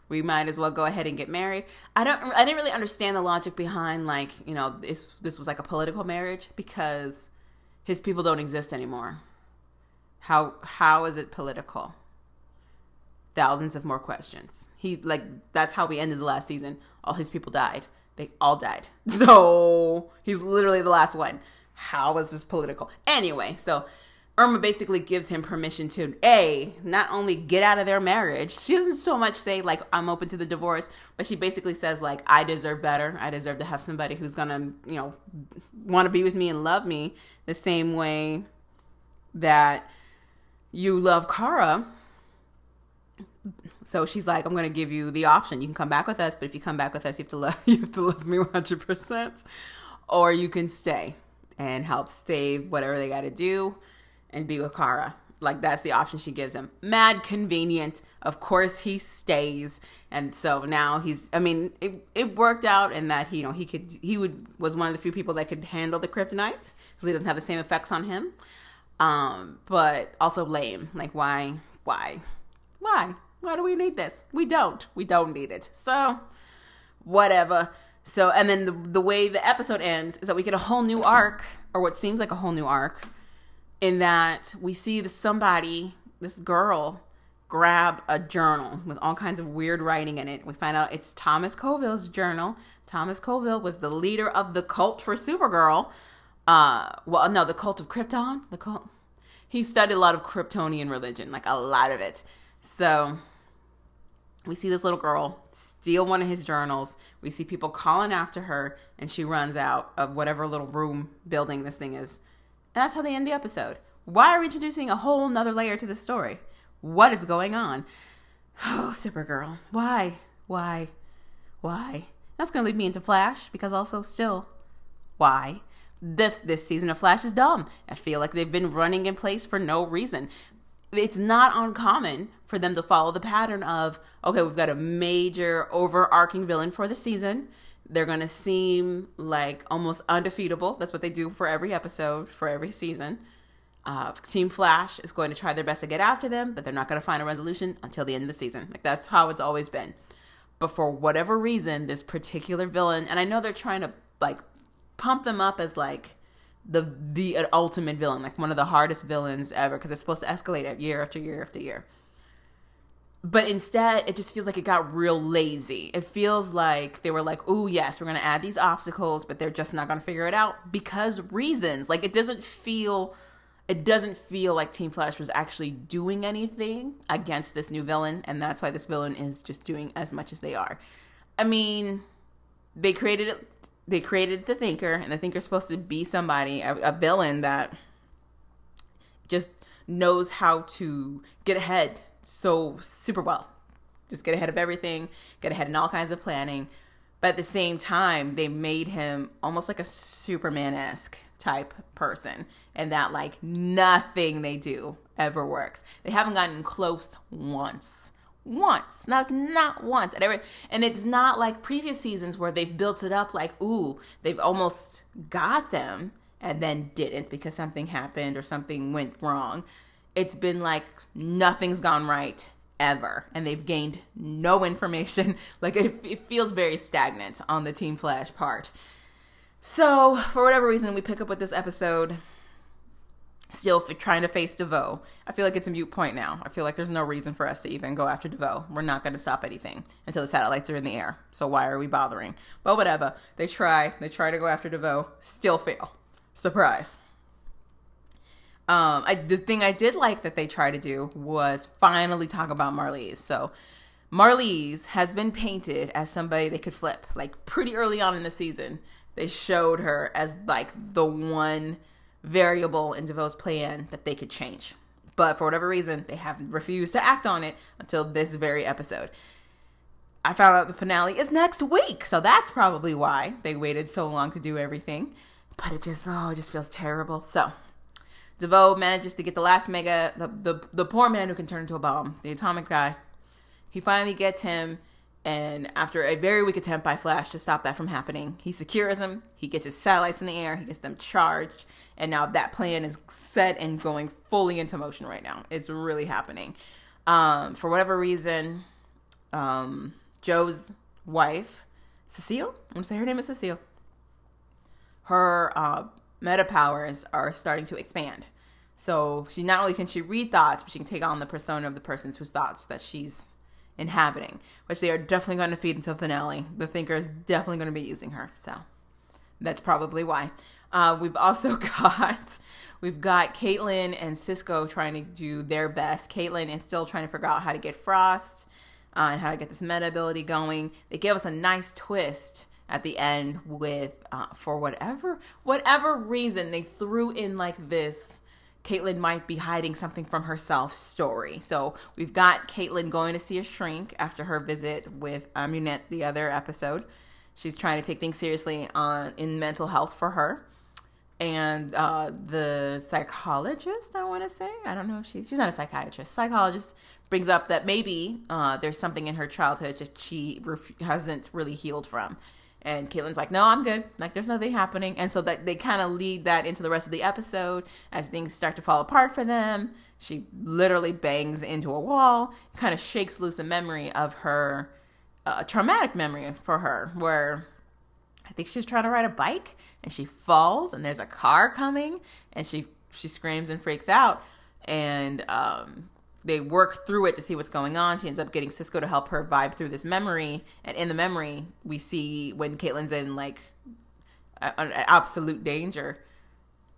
we might as well go ahead and get married. I don't I didn't really understand the logic behind like, you know, this this was like a political marriage because his people don't exist anymore. How how is it political? Thousands of more questions. He like that's how we ended the last season. All his people died. They all died. So he's literally the last one. How is this political? Anyway, so Irma basically gives him permission to a not only get out of their marriage. She doesn't so much say like I'm open to the divorce, but she basically says like I deserve better. I deserve to have somebody who's gonna you know want to be with me and love me the same way that you love Kara. So she's like, I'm gonna give you the option. You can come back with us, but if you come back with us, you have to love you have to love me 100 percent, or you can stay and help save whatever they got to do and be with Kara. Like that's the option she gives him. Mad convenient. Of course he stays. And so now he's I mean, it, it worked out in that he you know he could he would was one of the few people that could handle the kryptonite because he doesn't have the same effects on him. Um, but also lame. Like why why? Why? Why do we need this? We don't. We don't need it. So whatever. So and then the the way the episode ends is that we get a whole new arc or what seems like a whole new arc in that we see this somebody, this girl, grab a journal with all kinds of weird writing in it. We find out it's Thomas Coville's journal. Thomas Coville was the leader of the cult for Supergirl. Uh, well, no, the cult of Krypton. The cult. He studied a lot of Kryptonian religion, like a lot of it. So we see this little girl steal one of his journals. We see people calling after her, and she runs out of whatever little room building this thing is. That's how they end the episode. Why are we introducing a whole nother layer to the story? What is going on? Oh, Supergirl. Why? Why? Why? That's going to lead me into Flash because also still, why? This this season of Flash is dumb. I feel like they've been running in place for no reason. It's not uncommon for them to follow the pattern of okay, we've got a major overarching villain for the season they're going to seem like almost undefeatable. That's what they do for every episode, for every season. Uh, Team Flash is going to try their best to get after them, but they're not going to find a resolution until the end of the season. Like that's how it's always been. But for whatever reason, this particular villain, and I know they're trying to like pump them up as like the the ultimate villain, like one of the hardest villains ever, because it's supposed to escalate year after year after year but instead it just feels like it got real lazy. It feels like they were like oh yes we're gonna add these obstacles but they're just not gonna figure it out because reasons. Like it doesn't feel it doesn't feel like team flash was actually doing anything against this new villain and that's why this villain is just doing as much as they are. I mean they created it they created the thinker and the thinker's supposed to be somebody a, a villain that just knows how to get ahead so super well. Just get ahead of everything, get ahead in all kinds of planning. But at the same time, they made him almost like a Superman esque type person, and that like nothing they do ever works. They haven't gotten close once. Once, not not once, and, every, and it's not like previous seasons where they've built it up like, ooh, they've almost got them and then didn't because something happened or something went wrong it's been like nothing's gone right ever. And they've gained no information. Like it, it, feels very stagnant on the team flash part. So for whatever reason we pick up with this episode still trying to face devoe. I feel like it's a mute point now. I feel like there's no reason for us to even go after devoe. We're not going to stop anything until the satellites are in the air. So why are we bothering? But whatever. They try. They try to go after devoe. Still fail. Surprise um, I, the thing I did like that they tried to do was finally talk about Marlize. So Marlize has been painted as somebody they could flip. Like pretty early on in the season, they showed her as like the one variable in DeVoe's plan that they could change. But for whatever reason, they have refused to act on it until this very episode. I found out the finale is next week, so that's probably why they waited so long to do everything. But it just oh, it just feels terrible. So DeVoe manages to get the last mega, the, the, the poor man who can turn into a bomb, the atomic guy. He finally gets him, And after a very weak attempt by Flash to stop that from happening, he secures him. He gets his satellites in the air. He gets them charged. And now that plan is set and going fully into motion right now. It's really happening. Um, for whatever reason, um, Joe's wife, Cecile, I'm to say her name is Cecile, her uh, meta powers are starting to expand. So she not only can she read thoughts, but she can take on the persona of the person's whose thoughts that she's inhabiting, which they are definitely going to feed until finale. The Thinker is definitely going to be using her, so that's probably why. Uh, we've also got we've got Caitlin and Cisco trying to do their best. Caitlin is still trying to figure out how to get Frost uh, and how to get this meta ability going. They gave us a nice twist at the end with uh, for whatever whatever reason they threw in like this Caitlin might be hiding something from herself story. So we've got Caitlin going to see a shrink after her visit with Amunet the other episode. She's trying to take things seriously on in mental health for her. And uh, the psychologist, I want to say, I don't know if she's she's not a psychiatrist. Psychologist brings up that maybe uh, there's something in her childhood that she ref- hasn't really healed from. And Caitlin's like, no, I'm good. Like, there's nothing happening. And so that they kind of lead that into the rest of the episode as things start to fall apart for them. She literally bangs into a wall, kind of shakes loose a memory of her, a traumatic memory for her, where I think she was trying to ride a bike and she falls and there's a car coming and she she screams and freaks out and um, they work through it to see what's going on. She ends up getting Cisco to help her vibe through this memory, and in the memory, we see when Caitlin's in like an absolute danger.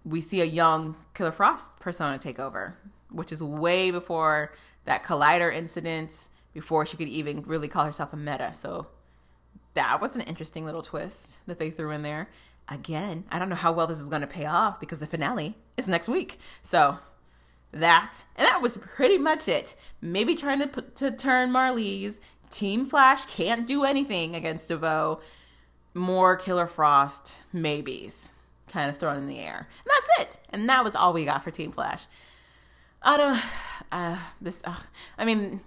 We see a young Killer Frost persona take over, which is way before that Collider incident, before she could even really call herself a meta. So that was an interesting little twist that they threw in there. Again, I don't know how well this is going to pay off because the finale is next week. So that and that was pretty much it. Maybe trying to put, to turn marlize team flash can't do anything against devoe more killer frost maybes kind of thrown in the air. And that's it. And that was all we got for team flash. I don't uh this uh, i mean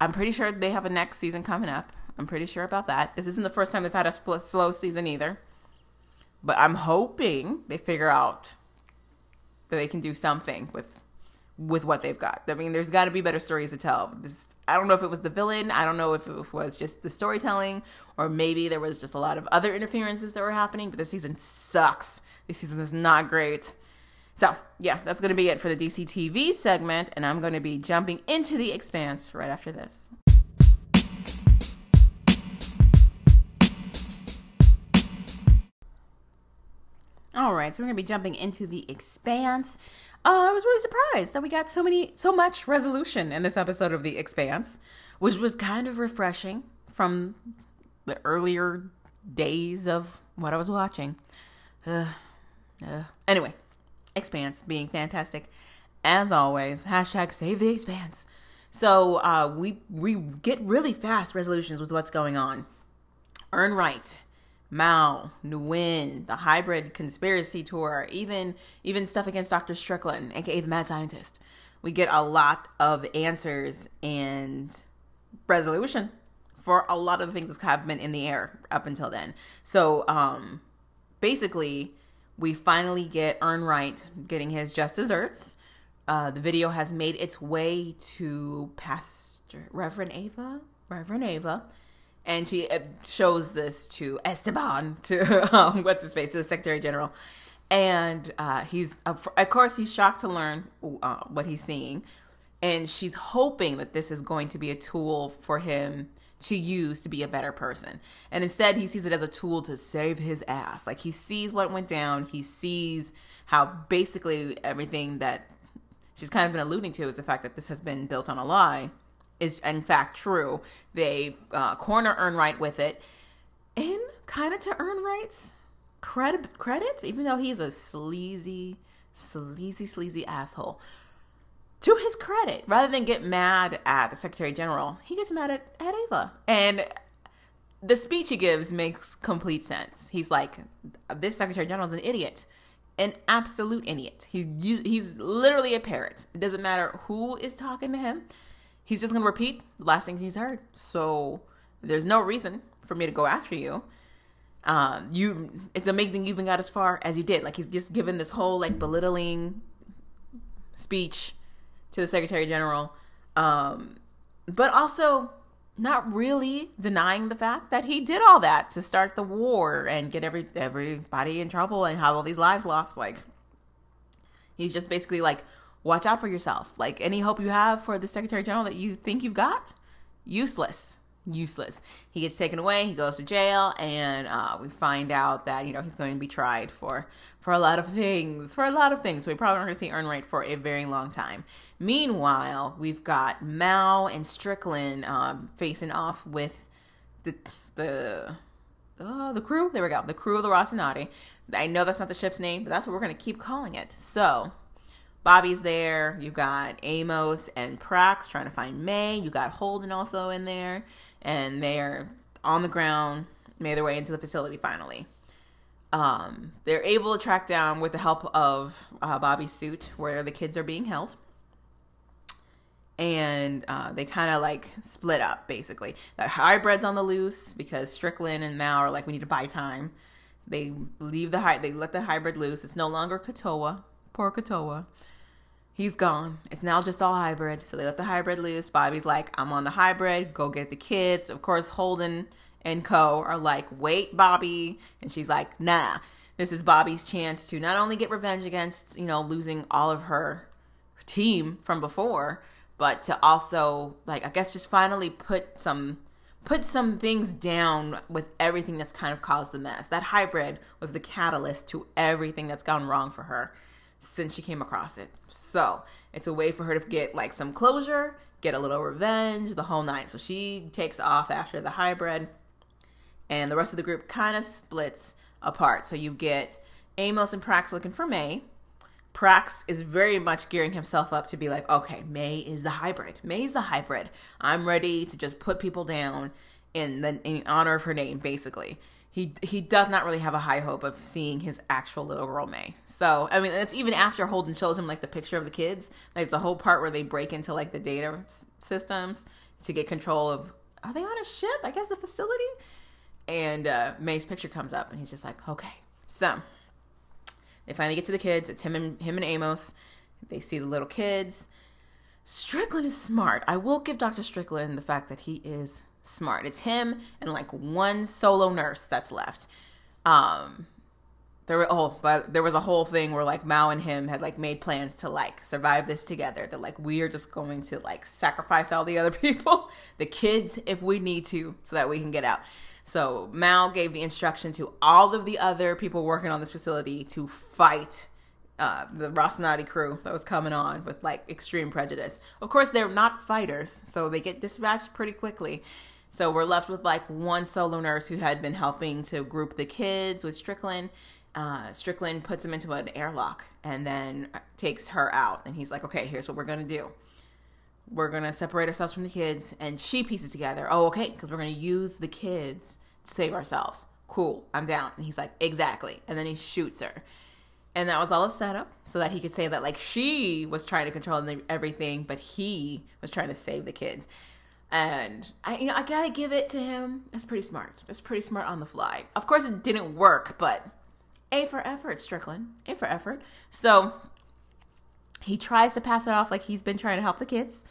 i'm pretty sure they have a next season coming up. I'm pretty sure about that. This isn't the first time they've had a slow season either. But i'm hoping they figure out that they can do something with with what they've got. I mean, there's got to be better stories to tell. This I don't know if it was the villain, I don't know if it was just the storytelling or maybe there was just a lot of other interferences that were happening, but this season sucks. This season is not great. So, yeah, that's going to be it for the DC TV segment and I'm going to be jumping into the expanse right after this. All right, so we're gonna be jumping into the Expanse. Uh, I was really surprised that we got so many, so much resolution in this episode of the Expanse, which was kind of refreshing from the earlier days of what I was watching. Uh, uh. Anyway, Expanse being fantastic as always. Hashtag save the Expanse. So uh, we we get really fast resolutions with what's going on. Errinwright Mal, Nguyen, the hybrid conspiracy tour, even even stuff against Dr. Strickland, aka the mad scientist. We get a lot of answers and resolution for a lot of the things that have been in the air up until then. So um basically we finally get Errinwright getting his just desserts. Uh, the video has made its way to Pastor Reverend Ava, Reverend Ava, and she uh, shows this to Esteban, to um, what's his face, to the Secretary General, and uh, he's of course he's shocked to learn uh, what he's seeing, and she's hoping that this is going to be a tool for him to use to be a better person, and instead he sees it as a tool to save his ass. Like he sees what went down, he sees how basically everything that she's kind of been alluding to is the fact that this has been built on a lie is in fact true. They uh, corner Errinwright with it, and kind of to Errinwright's credit, credit, even though he's a sleazy, sleazy, sleazy asshole. To his credit, rather than get mad at the Secretary General, he gets mad at, at Ava. And the speech he gives makes complete sense. He's like, this Secretary General is an idiot, an absolute idiot. He's he's literally a parrot. It doesn't matter who is talking to him he's just gonna repeat the last things he's heard. So there's no reason for me to go after you. Um, you, it's amazing you even got as far as you did. Like he's just given this whole like belittling speech to the Secretary General, um, but also not really denying the fact that he did all that to start the war and get every everybody in trouble and have all these lives lost. Like he's just basically like, watch out for yourself. Like any hope you have for the Secretary General that you think you've got, useless useless. He gets taken away. He goes to jail, and uh, we find out that you know he's going to be tried for for a lot of things, for a lot of things. We probably aren't going to see Ernie for a very long time. Meanwhile, we've got Mal and Strickland um, facing off with the the oh, the crew. There we go. The crew of the Rocinante. I know that's not the ship's name, but that's what we're going to keep calling it. So Bobby's there. You got Amos and Prax trying to find May. You got Holden also in there and they're on the ground, made their way into the facility finally. Um, they're able to track down with the help of uh, Bobby's suit where the kids are being held. And uh, they kind of like split up basically. The hybrid's on the loose because Strickland and Mal are like, we need to buy time. They leave the hybrid, they let the hybrid loose. It's no longer Katoa. Poor Katoa he's gone. It's now just all hybrid. So they let the hybrid loose. Bobby's like, I'm on the hybrid. Go get the kids. Of course, Holden and Co. are like, wait, Bobby. And she's like, nah. This is Bobby's chance to not only get revenge against, you know, losing all of her team from before, but to also, like, I guess just finally put some put some things down with everything that's kind of caused the mess. That hybrid was the catalyst to everything that's gone wrong for her since she came across it. So it's a way for her to get like some closure, get a little revenge, the whole night. So she takes off after the hybrid, and the rest of the group kind of splits apart. So you get Amos and Prax looking for May. Prax is very much gearing himself up to be like, okay, May is the hybrid. May is the hybrid. I'm ready to just put people down in the in honor of her name, basically he he does not really have a high hope of seeing his actual little girl May. So I mean, it's even after Holden shows him like the picture of the kids. Like it's a whole part where they break into like the data systems to get control of. Are they on a ship? I guess a facility. And uh, May's picture comes up, and he's just like, okay. So they finally get to the kids. It's him and him and Amos. They see the little kids. Strickland is smart. I will give Dr. Strickland the fact that he is smart. It's him and like one solo nurse that's left. Um, there were oh, but there was a whole thing where like Mal and him had like made plans to like survive this together. That like we are just going to like sacrifice all the other people, the kids if we need to, so that we can get out. So Mal gave the instruction to all of the other people working on this facility to fight uh, the Rocinante crew that was coming on with like extreme prejudice. Of course, they're not fighters, so they get dispatched pretty quickly. So we're left with like one solo nurse who had been helping to group the kids with Strickland. Uh, Strickland puts him into an airlock and then takes her out. And he's like, okay, here's what we're going to do. We're going to separate ourselves from the kids. And she pieces together, oh, okay, because we're going to use the kids to save ourselves. Cool, I'm down. And he's like, exactly. And then he shoots her. And that was all a setup so that he could say that, like, she was trying to control everything, but he was trying to save the kids. And I, you know, I gotta give it to him. That's pretty smart. That's pretty smart on the fly. Of course, it didn't work, but A for effort, Strickland. A for effort. So he tries to pass it off like he's been trying to help the kids.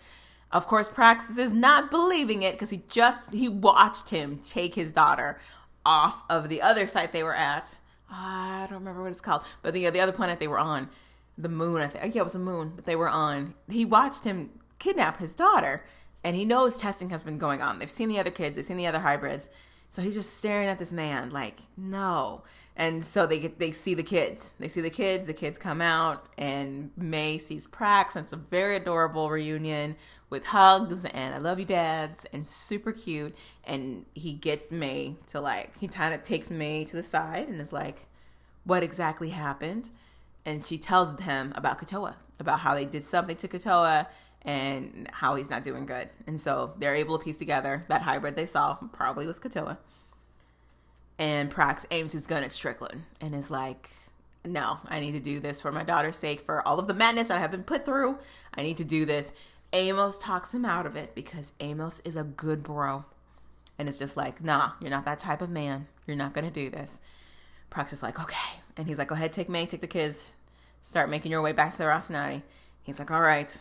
Of course, Praxis is not believing it because he just he watched him take his daughter off of the other site they were at. I don't remember what it's called, but the the other planet they were on, the moon. I think yeah, it was the moon that they were on. He watched him kidnap his daughter and he knows testing has been going on. They've seen the other kids, they've seen the other hybrids. So he's just staring at this man like, no. And so they get, they see the kids. They see the kids. The kids come out, and May sees Prax, and it's a very adorable reunion with hugs and "I love you, dads," and super cute. And he gets May to like he kind of takes May to the side and is like, "What exactly happened?" And she tells him about Katoa, about how they did something to Katoa, and how he's not doing good. And so they're able to piece together that hybrid they saw probably was Katoa. And Prax aims his gun at Strickland and is like, no, I need to do this for my daughter's sake, for all of the madness I have been put through. I need to do this. Amos talks him out of it because Amos is a good bro. And it's just like, nah, you're not that type of man. You're not going to do this. Prax is like, okay. And he's like, go ahead, take May, take the kids, start making your way back to the Rocinante. He's like, all right.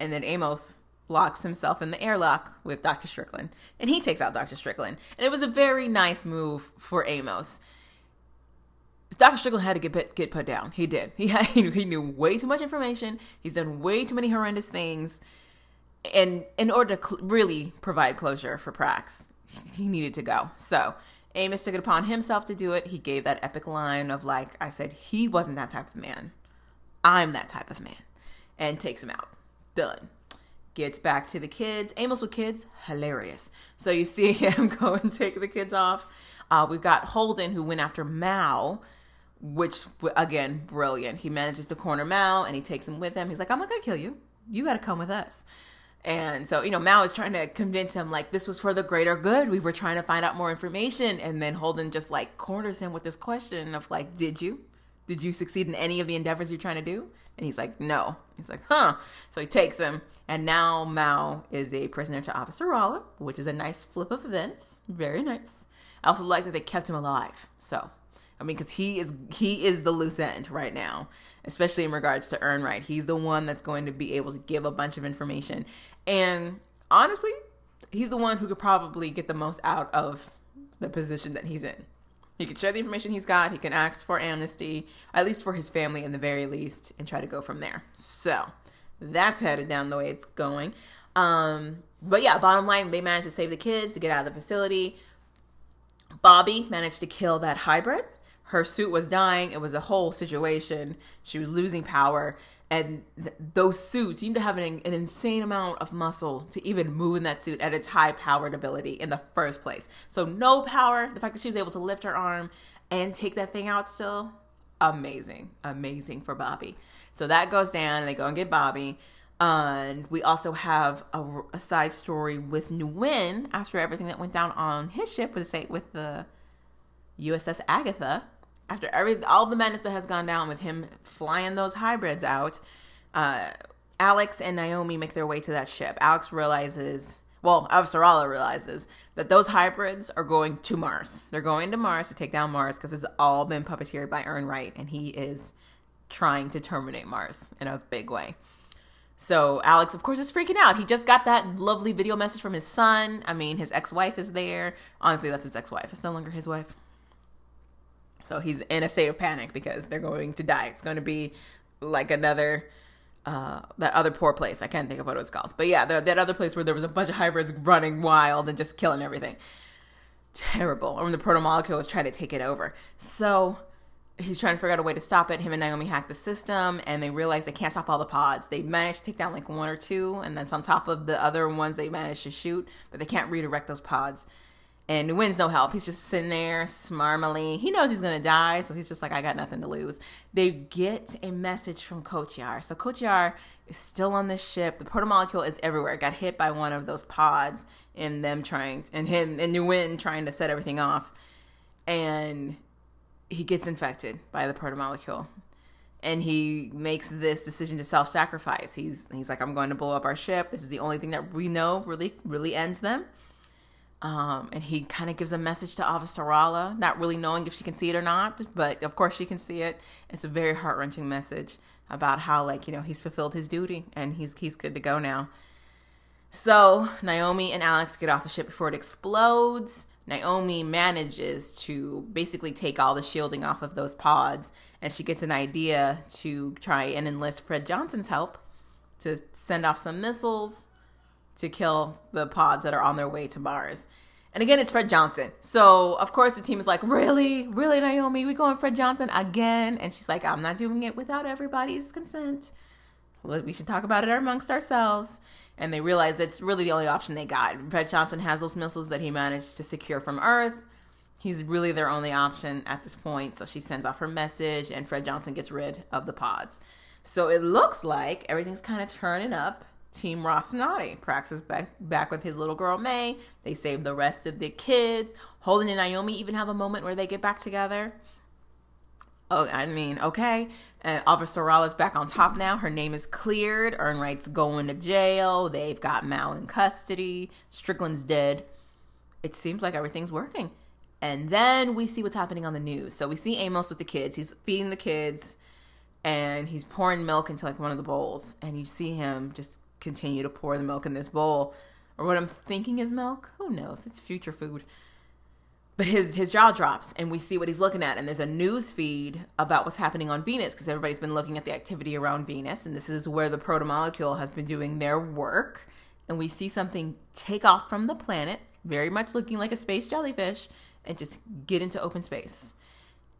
And then Amos locks himself in the airlock with Dr. Strickland. And he takes out Dr. Strickland. And it was a very nice move for Amos. Dr. Strickland had to get put, get put down. He did. He had, he knew way too much information. He's done way too many horrendous things. And in order to cl- really provide closure for Prax, he needed to go. So Amos took it upon himself to do it. He gave that epic line of like, I said, he wasn't that type of man. I'm that type of man. And takes him out. Done. Gets back to the kids. Amos with kids, hilarious. So you see him go and take the kids off. Uh, we've got Holden who went after Mal which again, brilliant. He manages to corner Mal and he takes him with him. He's like, I'm not gonna kill you. You gotta come with us. And so, you know, Mal is trying to convince him like this was for the greater good. We were trying to find out more information. And then Holden just like corners him with this question of like, did you? Did you succeed in any of the endeavors you're trying to do? And he's like, no. He's like, huh. So he takes him. And now Mal is a prisoner to Avasarala, which is a nice flip of events. Very nice. I also like that they kept him alive. So I mean, because he is he is the loose end right now, especially in regards to Errinwright. He's the one that's going to be able to give a bunch of information, and honestly, he's the one who could probably get the most out of the position that he's in. He can share the information he's got. He can ask for amnesty, at least for his family, in the very least, and try to go from there. So that's headed down the way it's going. Um, but yeah, bottom line, they managed to save the kids to get out of the facility. Bobby managed to kill that hybrid her suit was dying. It was a whole situation. She was losing power. And th- those suits, you need to have an, an, insane amount of muscle to even move in that suit at its high powered ability in the first place. So, no power. The fact that she was able to lift her arm and take that thing out still, amazing. Amazing for Bobby. So, that goes down, and they go and get Bobby. And we also have a, a side story with Nguyen after everything that went down on his ship with, with the USS Agatha after every all the madness that has gone down with him flying those hybrids out, uh, Alex and Naomi make their way to that ship. Alex realizes, well, Avasarala realizes that those hybrids are going to Mars. They're going to Mars to take down Mars because it's all been puppeteered by Errinwright, and he is trying to terminate Mars in a big way. So Alex, of course, is freaking out. He just got that lovely video message from his son. I mean, his ex-wife is there. Honestly, that's his ex-wife. It's no longer his wife. So he's in a state of panic because they're going to die. It's going to be like another uh, that other poor place. I can't think of what it was called, but yeah, that other place where there was a bunch of hybrids running wild and just killing everything. Terrible. Or when the proto molecule was trying to take it over. So he's trying to figure out a way to stop it. Him and Naomi hack the system, and they realize they can't stop all the pods. They manage to take down like one or two, and that's on top of the other ones they managed to shoot, but they can't redirect those pods. And Nguyen's no help. He's just sitting there, smarmily. He knows he's gonna die, so he's just like, I got nothing to lose. They get a message from Kotyar. So Kotyar is still on this ship. The protomolecule is everywhere. It got hit by one of those pods, and them trying, and him and Nguyen trying to set everything off, and he gets infected by the protomolecule. And he makes this decision to self-sacrifice. He's he's like, I'm going to blow up our ship. This is the only thing that we know really really ends them um, and he kind of gives a message to Avasarala, not really knowing if she can see it or not, but of course she can see it. It's a very heart wrenching message about how, like, you know, he's fulfilled his duty and he's he's good to go now. So Naomi and Alex get off the ship before it explodes. Naomi manages to basically take all the shielding off of those pods, and she gets an idea to try and enlist Fred Johnson's help to send off some missiles to kill the pods that are on their way to Mars. And again, it's Fred Johnson. So, of course, the team is like, Really? Really, Naomi? We going Fred Johnson again? And she's like, I'm not doing it without everybody's consent. We should talk about it amongst ourselves. And they realize it's really the only option they got. Fred Johnson has those missiles that he managed to secure from Earth. He's really their only option at this point. So she sends off her message, and Fred Johnson gets rid of the pods. So it looks like everything's kind of turning up Team Rocinante. Prax is back, back with his little girl May. They save the rest of the kids. Holden and Naomi even have a moment where they get back together. Oh, I mean, okay. Uh, Avasarala back on top now. Her name is cleared. Errinwright's going to jail. They've got Mal in custody. Strickland's dead. It seems like everything's working. And then we see what's happening on the news. So we see Amos with the kids. He's feeding the kids and he's pouring milk into like one of the bowls. And you see him just continue to pour the milk in this bowl. Or what I'm thinking is milk. Who knows? It's future food but his his jaw drops and we see what he's looking at and there's a news feed about what's happening on venus because everybody's been looking at the activity around venus and this is where the protomolecule has been doing their work and we see something take off from the planet very much looking like a space jellyfish and just get into open space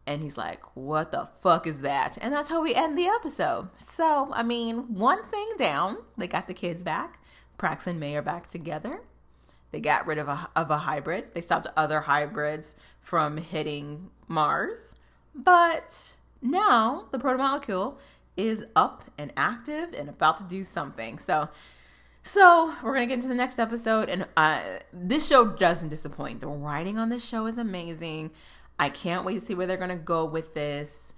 and he's like what the fuck is that and that's how we end the episode so i mean one thing down they got the kids back prax and may are back together they got rid of a, of a hybrid. They stopped other hybrids from hitting Mars. But now the protomolecule is up and active and about to do something. So, so we're gonna get into the next episode, and uh, this show doesn't disappoint. The writing on this show is amazing. I can't wait to see where they're gonna go with this.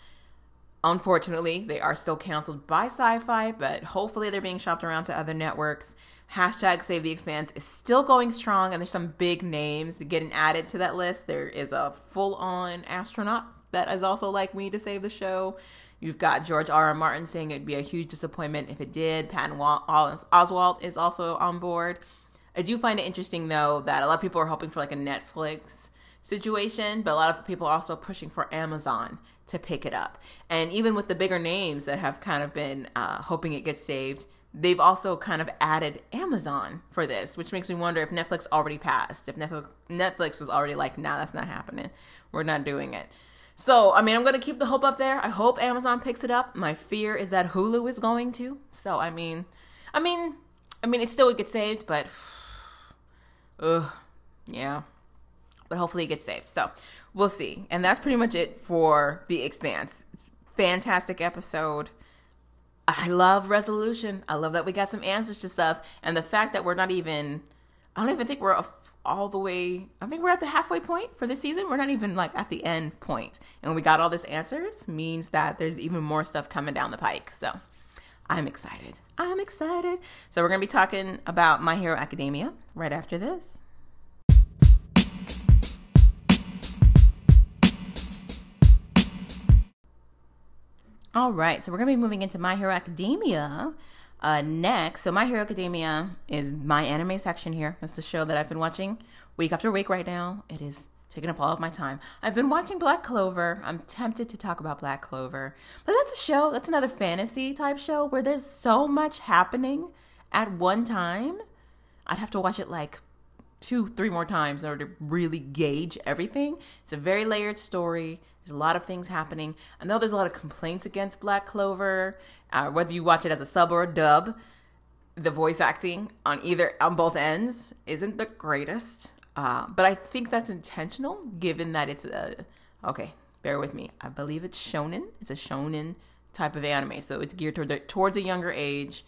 Unfortunately, they are still canceled by Syfy, but hopefully they're being shopped around to other networks hashtag save the expanse is still going strong and there's some big names getting added to that list there is a full-on astronaut that is also like we need to save the show you've got george r. r martin saying it'd be a huge disappointment if it did patton oswalt is also on board i do find it interesting though that a lot of people are hoping for like a netflix situation but a lot of people are also pushing for amazon to pick it up and even with the bigger names that have kind of been uh, hoping it gets saved they've also kind of added Amazon for this, which makes me wonder if Netflix already passed. If Netflix was already like, nah, that's not happening. We're not doing it. So, I mean, I'm going to keep the hope up there. I hope Amazon picks it up. My fear is that Hulu is going to. So, I mean, I mean, I mean, it still would get saved, but, ugh, yeah. But hopefully it gets saved. So, we'll see. And that's pretty much it for The Expanse. Fantastic episode. I love resolution. I love that we got some answers to stuff. And the fact that we're not even, I don't even think we're all the way, I think we're at the halfway point for this season. We're not even like at the end point. And we got all these answers means that there's even more stuff coming down the pike. So I'm excited. I'm excited. So we're going to be talking about My Hero Academia right after this. All right, so we're gonna be moving into My Hero Academia uh, next. So My Hero Academia is my anime section here. That's the show that I've been watching week after week right now. It is taking up all of my time. I've been watching Black Clover. I'm tempted to talk about Black Clover, but that's a show. That's another fantasy type show where there's so much happening at one time. I'd have to watch it like two, three more times in order to really gauge everything. It's a very layered story. There's a lot of things happening. I know there's a lot of complaints against Black Clover, uh, whether you watch it as a sub or a dub. The voice acting on either on both ends isn't the greatest, uh, but I think that's intentional, given that it's a okay. Bear with me. I believe it's shonen. It's a shonen type of anime, so it's geared toward the, towards a younger age.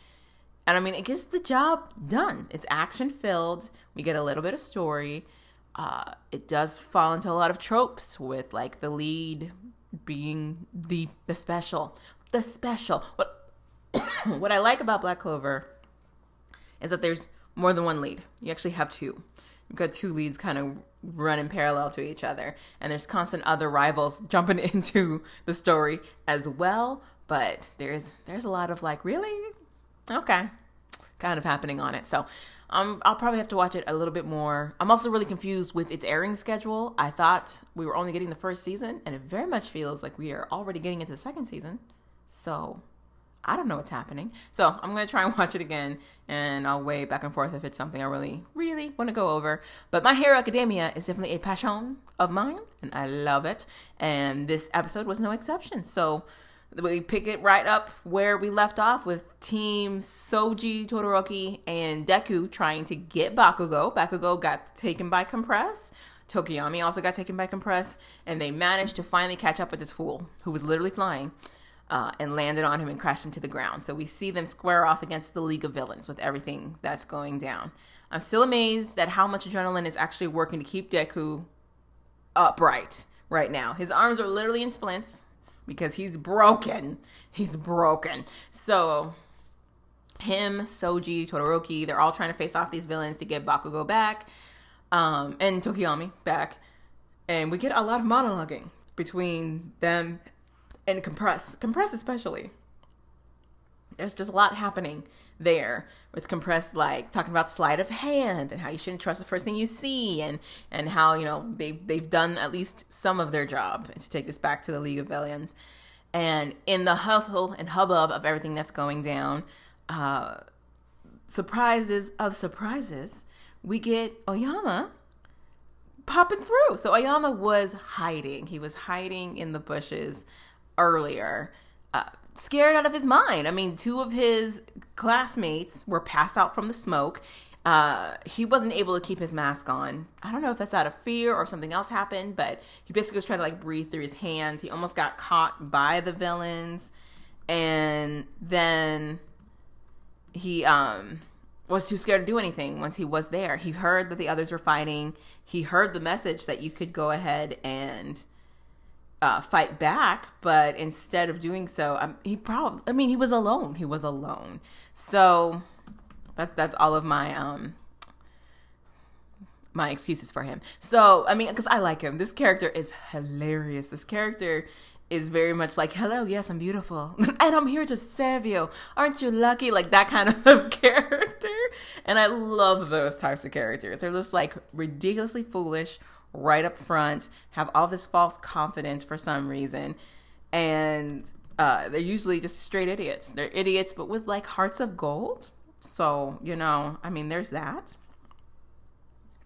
And I mean, it gets the job done. It's action filled. We get a little bit of story uh, it does fall into a lot of tropes with like the lead being the the special, the special. What what I like about Black Clover is that there's more than one lead. You actually have two. You've got two leads kind of running parallel to each other, and there's constant other rivals jumping into the story as well. But there's there's a lot of like, really, okay, kind of happening on it. So um, I'll probably have to watch it a little bit more. I'm also really confused with its airing schedule. I thought we were only getting the first season, and it very much feels like we are already getting into the second season. So I don't know what's happening. So I'm gonna try and watch it again, and I'll weigh back and forth if it's something I really, really want to go over. But My Hero Academia is definitely a passion of mine, and I love it. And this episode was no exception. So we pick it right up where we left off with Team Soji, Todoroki, and Deku trying to get Bakugo. Bakugo got taken by Compress. Tokoyami also got taken by Compress, and they managed to finally catch up with this fool who was literally flying uh, and landed on him and crashed him to the ground. So we see them square off against the League of Villains with everything that's going down. I'm still amazed at how much adrenaline is actually working to keep Deku upright right now. His arms are literally in splints because he's broken. He's broken. So him, Soji, Todoroki, they're all trying to face off these villains to get Bakugo back, um, and Tokoyami back. And we get a lot of monologuing between them and Compress. Compress especially. There's just a lot happening there with compressed like talking about sleight of hand and how you shouldn't trust the first thing you see and and how you know they they've done at least some of their job to take this back to the League of Villains and in the hustle and hubbub of everything that's going down uh surprises of surprises we get Oyama popping through. So Oyama was hiding. He was hiding in the bushes earlier. Uh, scared out of his mind. I mean, two of his classmates were passed out from the smoke. Uh, he wasn't able to keep his mask on. I don't know if that's out of fear or something else happened, but he basically was trying to like breathe through his hands. He almost got caught by the villains, and then he um was too scared to do anything once he was there. He heard that the others were fighting. He heard the message that you could go ahead and uh, fight back, but instead of doing so, um, he probably, I mean, he was alone. He was alone. So that, that's all of my, um, my excuses for him. So, I mean, because I like him. This character is hilarious. This character is very much like, hello, yes, I'm beautiful. and I'm here to serve you. Aren't you lucky? Like that kind of character. And I love those types of characters. They're just like ridiculously foolish right up front, have all this false confidence for some reason, and uh, they're usually just straight idiots. They're idiots, but with like hearts of gold. So you know, I mean, there's that.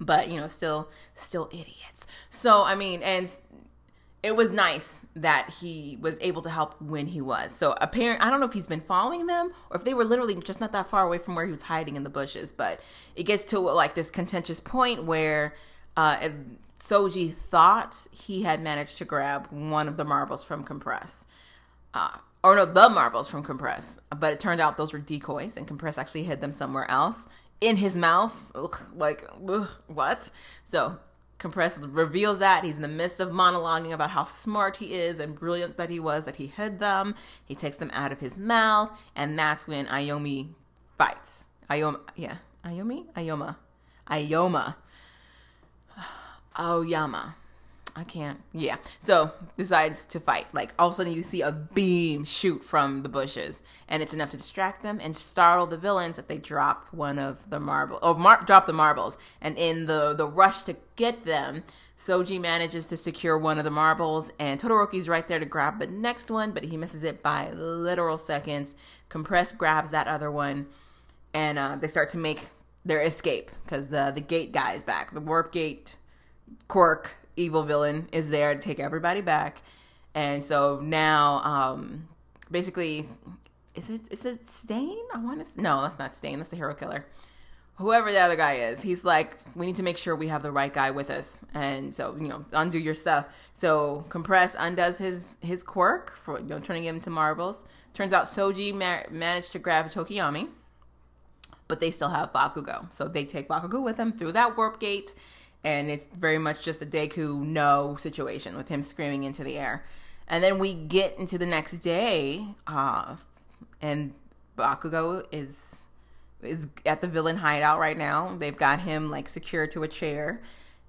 But you know, still, still idiots. So I mean, and it was nice that he was able to help when he was. So apparently, I don't know if he's been following them or if they were literally just not that far away from where he was hiding in the bushes. But it gets to like this contentious point where uh, Soji thought he had managed to grab one of the marbles from Compress. Uh, or no, the marbles from Compress. But it turned out those were decoys, and Compress actually hid them somewhere else in his mouth. Ugh, like, ugh, what? So Compress reveals that he's in the midst of monologuing about how smart he is and brilliant that he was, that he hid them. He takes them out of his mouth, and that's when Ayomi fights. Ayoma, yeah, Ayomi, Ayoma, Ayoma Oyama. I can't. Yeah. So decides to fight. Like all of a sudden you see a beam shoot from the bushes, and it's enough to distract them and startle the villains that they drop one of the marble. Oh, mar- drop the marbles. And in the the rush to get them, Soji manages to secure one of the marbles, and Todoroki's right there to grab the next one, but he misses it by literal seconds. Compress grabs that other one, and uh, they start to make their escape because uh, the gate guy is back. The warp gate Quirk, evil villain, is there to take everybody back. And so now, um, basically, is it is it Stain? I want to no, that's not Stain. That's the hero killer. Whoever the other guy is, he's like, we need to make sure we have the right guy with us, and so you know, undo your stuff. So compress undoes his his quirk for you know turning him into marbles. Turns out Soji ma- managed to grab Tokoyami, but they still have Bakugo, so they take Bakugo with them through that warp gate and it's very much just a Deku no situation with him screaming into the air. And then we get into the next day, uh, and Bakugo is is at the villain hideout right now. They've got him like secured to a chair,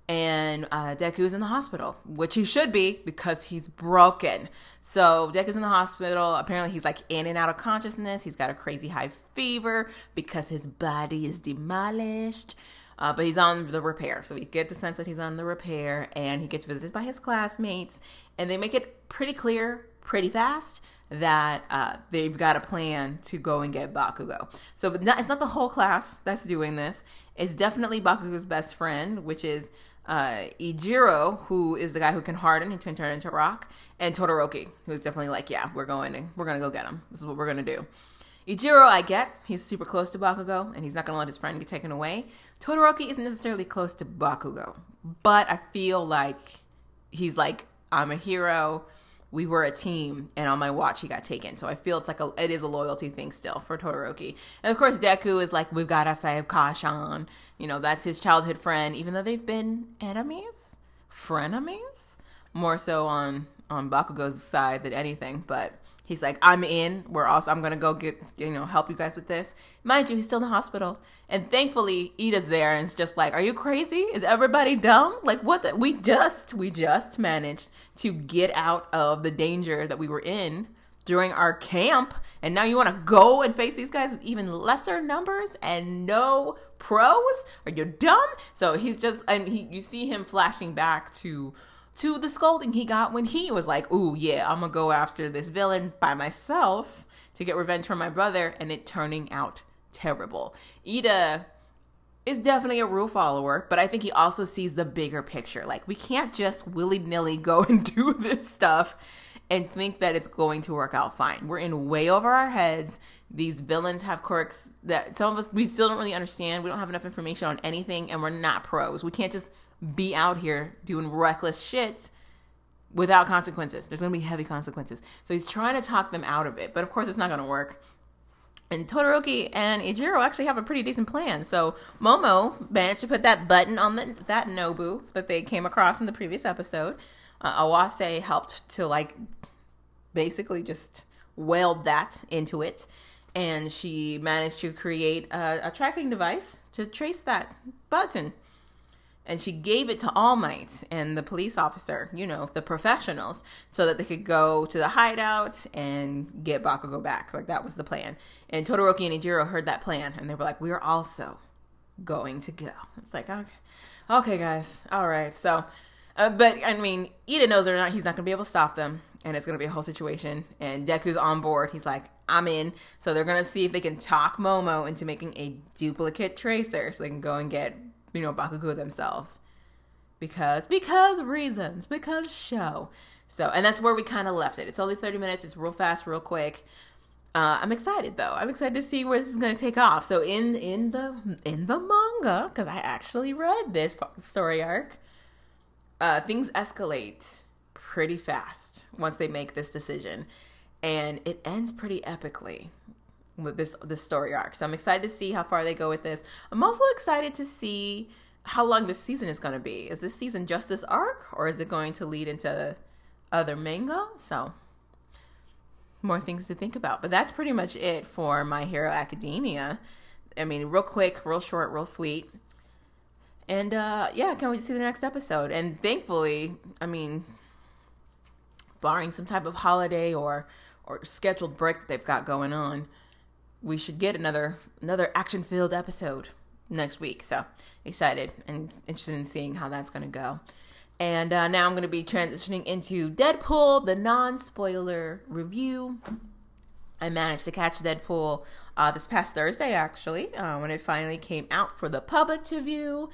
and uh, Deku's in the hospital, which he should be because he's broken. So Deku's in the hospital. Apparently, he's like in and out of consciousness. He's got a crazy high fever because his body is demolished. Uh, but he's on the repair. So we get the sense that he's on the repair and he gets visited by his classmates. And they make it pretty clear, pretty fast, that uh, they've got a plan to go and get Bakugo. So not, it's not the whole class that's doing this. It's definitely Bakugo's best friend, which is uh, Eijiro, who is the guy who can harden, he can turn into rock, and Todoroki, who's definitely like, yeah, we're going to, we're going to go get him. This is what we're going to do. Eijiro, I get. He's super close to Bakugo, and he's not going to let his friend be taken away. Todoroki isn't necessarily close to Bakugo, but I feel like he's like, I'm a hero. We were a team, and on my watch, he got taken. So I feel it's like a, it is a loyalty thing still for Todoroki. And of course, Deku is like, we've got to save Kacchan. You know, that's his childhood friend, even though they've been enemies, frenemies, more so on on Bakugo's side than anything, but he's like, I'm in. We're also, I'm gonna go get, you know, help you guys with this. Mind you, he's still in the hospital, and thankfully, Iida's there, and it's just like, are you crazy? Is everybody dumb? Like, what? The, we just, we just managed to get out of the danger that we were in during our camp, and now you want to go and face these guys with even lesser numbers and no pros? Are you dumb? So he's just, and he, you see him flashing back to to the scolding he got when he was like, "Ooh, yeah, I'm gonna go after this villain by myself to get revenge from my brother," and it turning out terrible. Iida is definitely a rule follower, but I think he also sees the bigger picture. Like, we can't just willy nilly go and do this stuff and think that it's going to work out fine. We're in way over our heads. These villains have quirks that some of us we still don't really understand. We don't have enough information on anything, and we're not pros. We can't just be out here doing reckless shit without consequences. There's going to be heavy consequences. So he's trying to talk them out of it, but of course it's not going to work. And Todoroki and Eijiro actually have a pretty decent plan. So Momo managed to put that button on the, that Nomu that they came across in the previous episode. Uh, Awase helped to like basically just weld that into it. And she managed to create a, a tracking device to trace that button and she gave it to All Might and the police officer, you know, the professionals, so that they could go to the hideout and get Bakugo back. Like that was the plan. And Todoroki and Eijiro heard that plan, and they were like, "We are also going to go." It's like, okay, okay, guys, all right. So, uh, but I mean, Iida knows or not, he's not gonna be able to stop them, and it's gonna be a whole situation. And Deku's on board. He's like, "I'm in." So they're gonna see if they can talk Momo into making a duplicate tracer, so they can go and get you know, Bakugo themselves. Because, because reasons, because show. So, and that's where we kind of left it. It's only 30 minutes. It's real fast, real quick. Uh, I'm excited though. I'm excited to see where this is going to take off. So in in the in the manga, because I actually read this story arc, uh, things escalate pretty fast once they make this decision, and it ends pretty epically with this this story arc. So I'm excited to see how far they go with this. I'm also excited to see how long this season is going to be. Is this season just this arc, or is it going to lead into other manga? So more things to think about. But that's pretty much it for My Hero Academia. I mean, real quick, real short, real sweet. And uh, yeah, can't wait to see the next episode. And thankfully, I mean, barring some type of holiday or or scheduled break that they've got going on, we should get another another action filled episode next week. So excited and interested in seeing how that's going to go. And uh, now I'm going to be transitioning into Deadpool, the non spoiler review. I managed to catch Deadpool uh, this past Thursday, actually, uh, when it finally came out for the public to view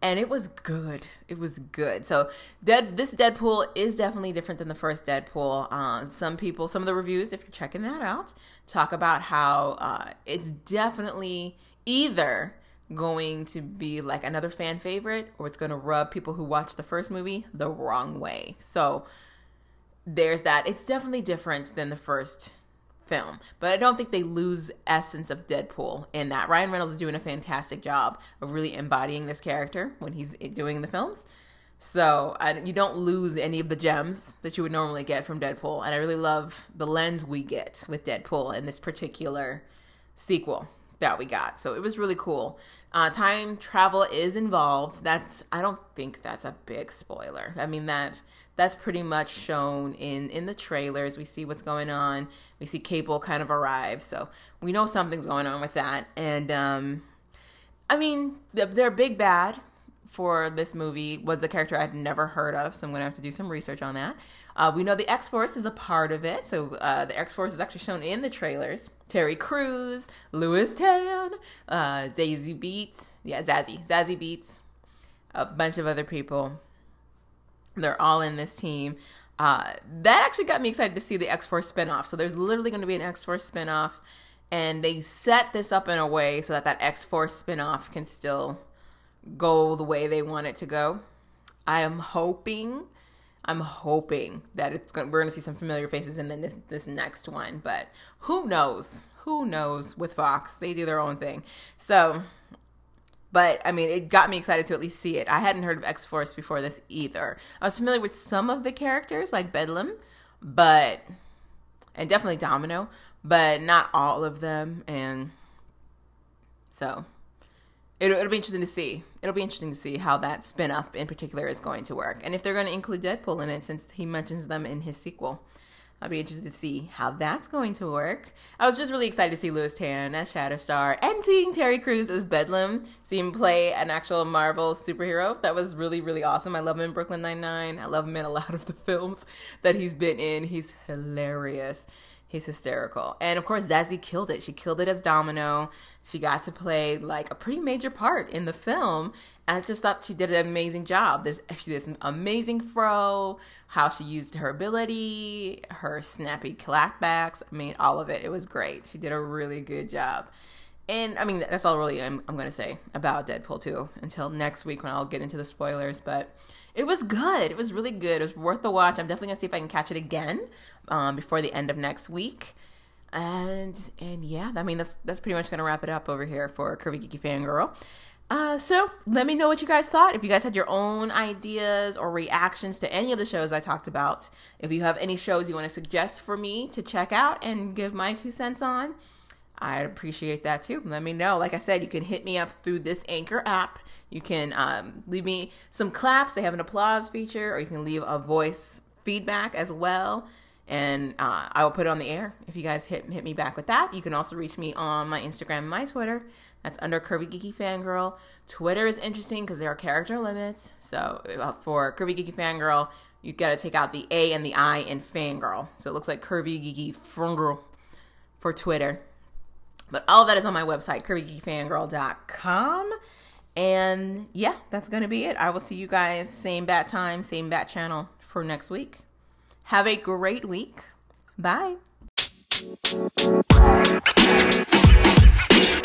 and it was good. It was good. So, Dead this Deadpool is definitely different than the first Deadpool. Uh, some people, some of the reviews, if you're checking that out, talk about how uh, it's definitely either going to be like another fan favorite or it's going to rub people who watched the first movie the wrong way. So, there's that. It's definitely different than the first film. But I don't think they lose essence of Deadpool in that. Ryan Reynolds is doing a fantastic job of really embodying this character when he's doing the films. So I, you don't lose any of the gems that you would normally get from Deadpool, and I really love the lens we get with Deadpool in this particular sequel that we got. So it was really cool. Uh, time travel is involved. That's I don't think that's a big spoiler. I mean that that's pretty much shown in in the trailers. We see what's going on. We see Cable kind of arrive, so we know something's going on with that. And um, I mean, their big bad for this movie was a character I'd never heard of, so I'm gonna have to do some research on that. Uh, we know the X Force is a part of it, so uh, the X Force is actually shown in the trailers. Terry Crews, Lewis Tan, uh, Zazie Beetz, yeah, Zazie, Zazie Beetz, a bunch of other people. They're all in this team. Uh, that actually got me excited to see the X Force spinoff. So there's literally going to be an X Force spinoff, and they set this up in a way so that that X Force spinoff can still go the way they want it to go. I am hoping, I'm hoping that it's going. We're going to see some familiar faces in this, this next one, but who knows? Who knows with Fox? They do their own thing. So but I mean, it got me excited to at least see it. I hadn't heard of X Force before this either. I was familiar with some of the characters, like Bedlam, but and definitely Domino, but not all of them. And so it'll, it'll be interesting to see. It'll be interesting to see how that spin off in particular is going to work, and if they're going to include Deadpool in it, since he mentions them in his sequel. I'll be interested to see how that's going to work. I was just really excited to see Lewis Tan as Shatterstar and seeing Terry Crews as Bedlam, see him play an actual Marvel superhero. That was really, really awesome. I love him in Brooklyn Nine-Nine. I love him in a lot of the films that he's been in. He's hilarious. He's hysterical. And of course, Zazie killed it. She killed it as Domino. She got to play like a pretty major part in the film. I just thought she did an amazing job. This, this amazing fro, how she used her ability, her snappy clapbacks. I mean, all of it. It was great. She did a really good job. And I mean, that's all really I'm, I'm going to say about Deadpool 2 until next week when I'll get into the spoilers. But it was good. It was really good. It was worth the watch. I'm definitely going to see if I can catch it again um, before the end of next week. And and yeah, I mean that's that's pretty much gonna wrap it up over here for Curvy Geeky Fangirl. Uh, so let me know what you guys thought. If you guys had your own ideas or reactions to any of the shows I talked about, if you have any shows you want to suggest for me to check out and give my two cents on, I'd appreciate that too. Let me know. Like I said, you can hit me up through this Anchor app. You can um, leave me some claps. They have an applause feature, or you can leave a voice feedback as well and uh, I will put it on the air if you guys hit hit me back with that. You can also reach me on my Instagram and my Twitter. That's under Curvy Geeky Fangirl. Twitter is interesting because there are character limits. So uh, for Curvy Geeky Fangirl, you got to take out the A and the I in Fangirl. So it looks like Curvy Geeky Fangirl for Twitter. But all that is on my website, curvygeekyfangirl.com. And yeah, that's going to be it. I will see you guys same bat time, same bat channel for next week. Have a great week. Bye.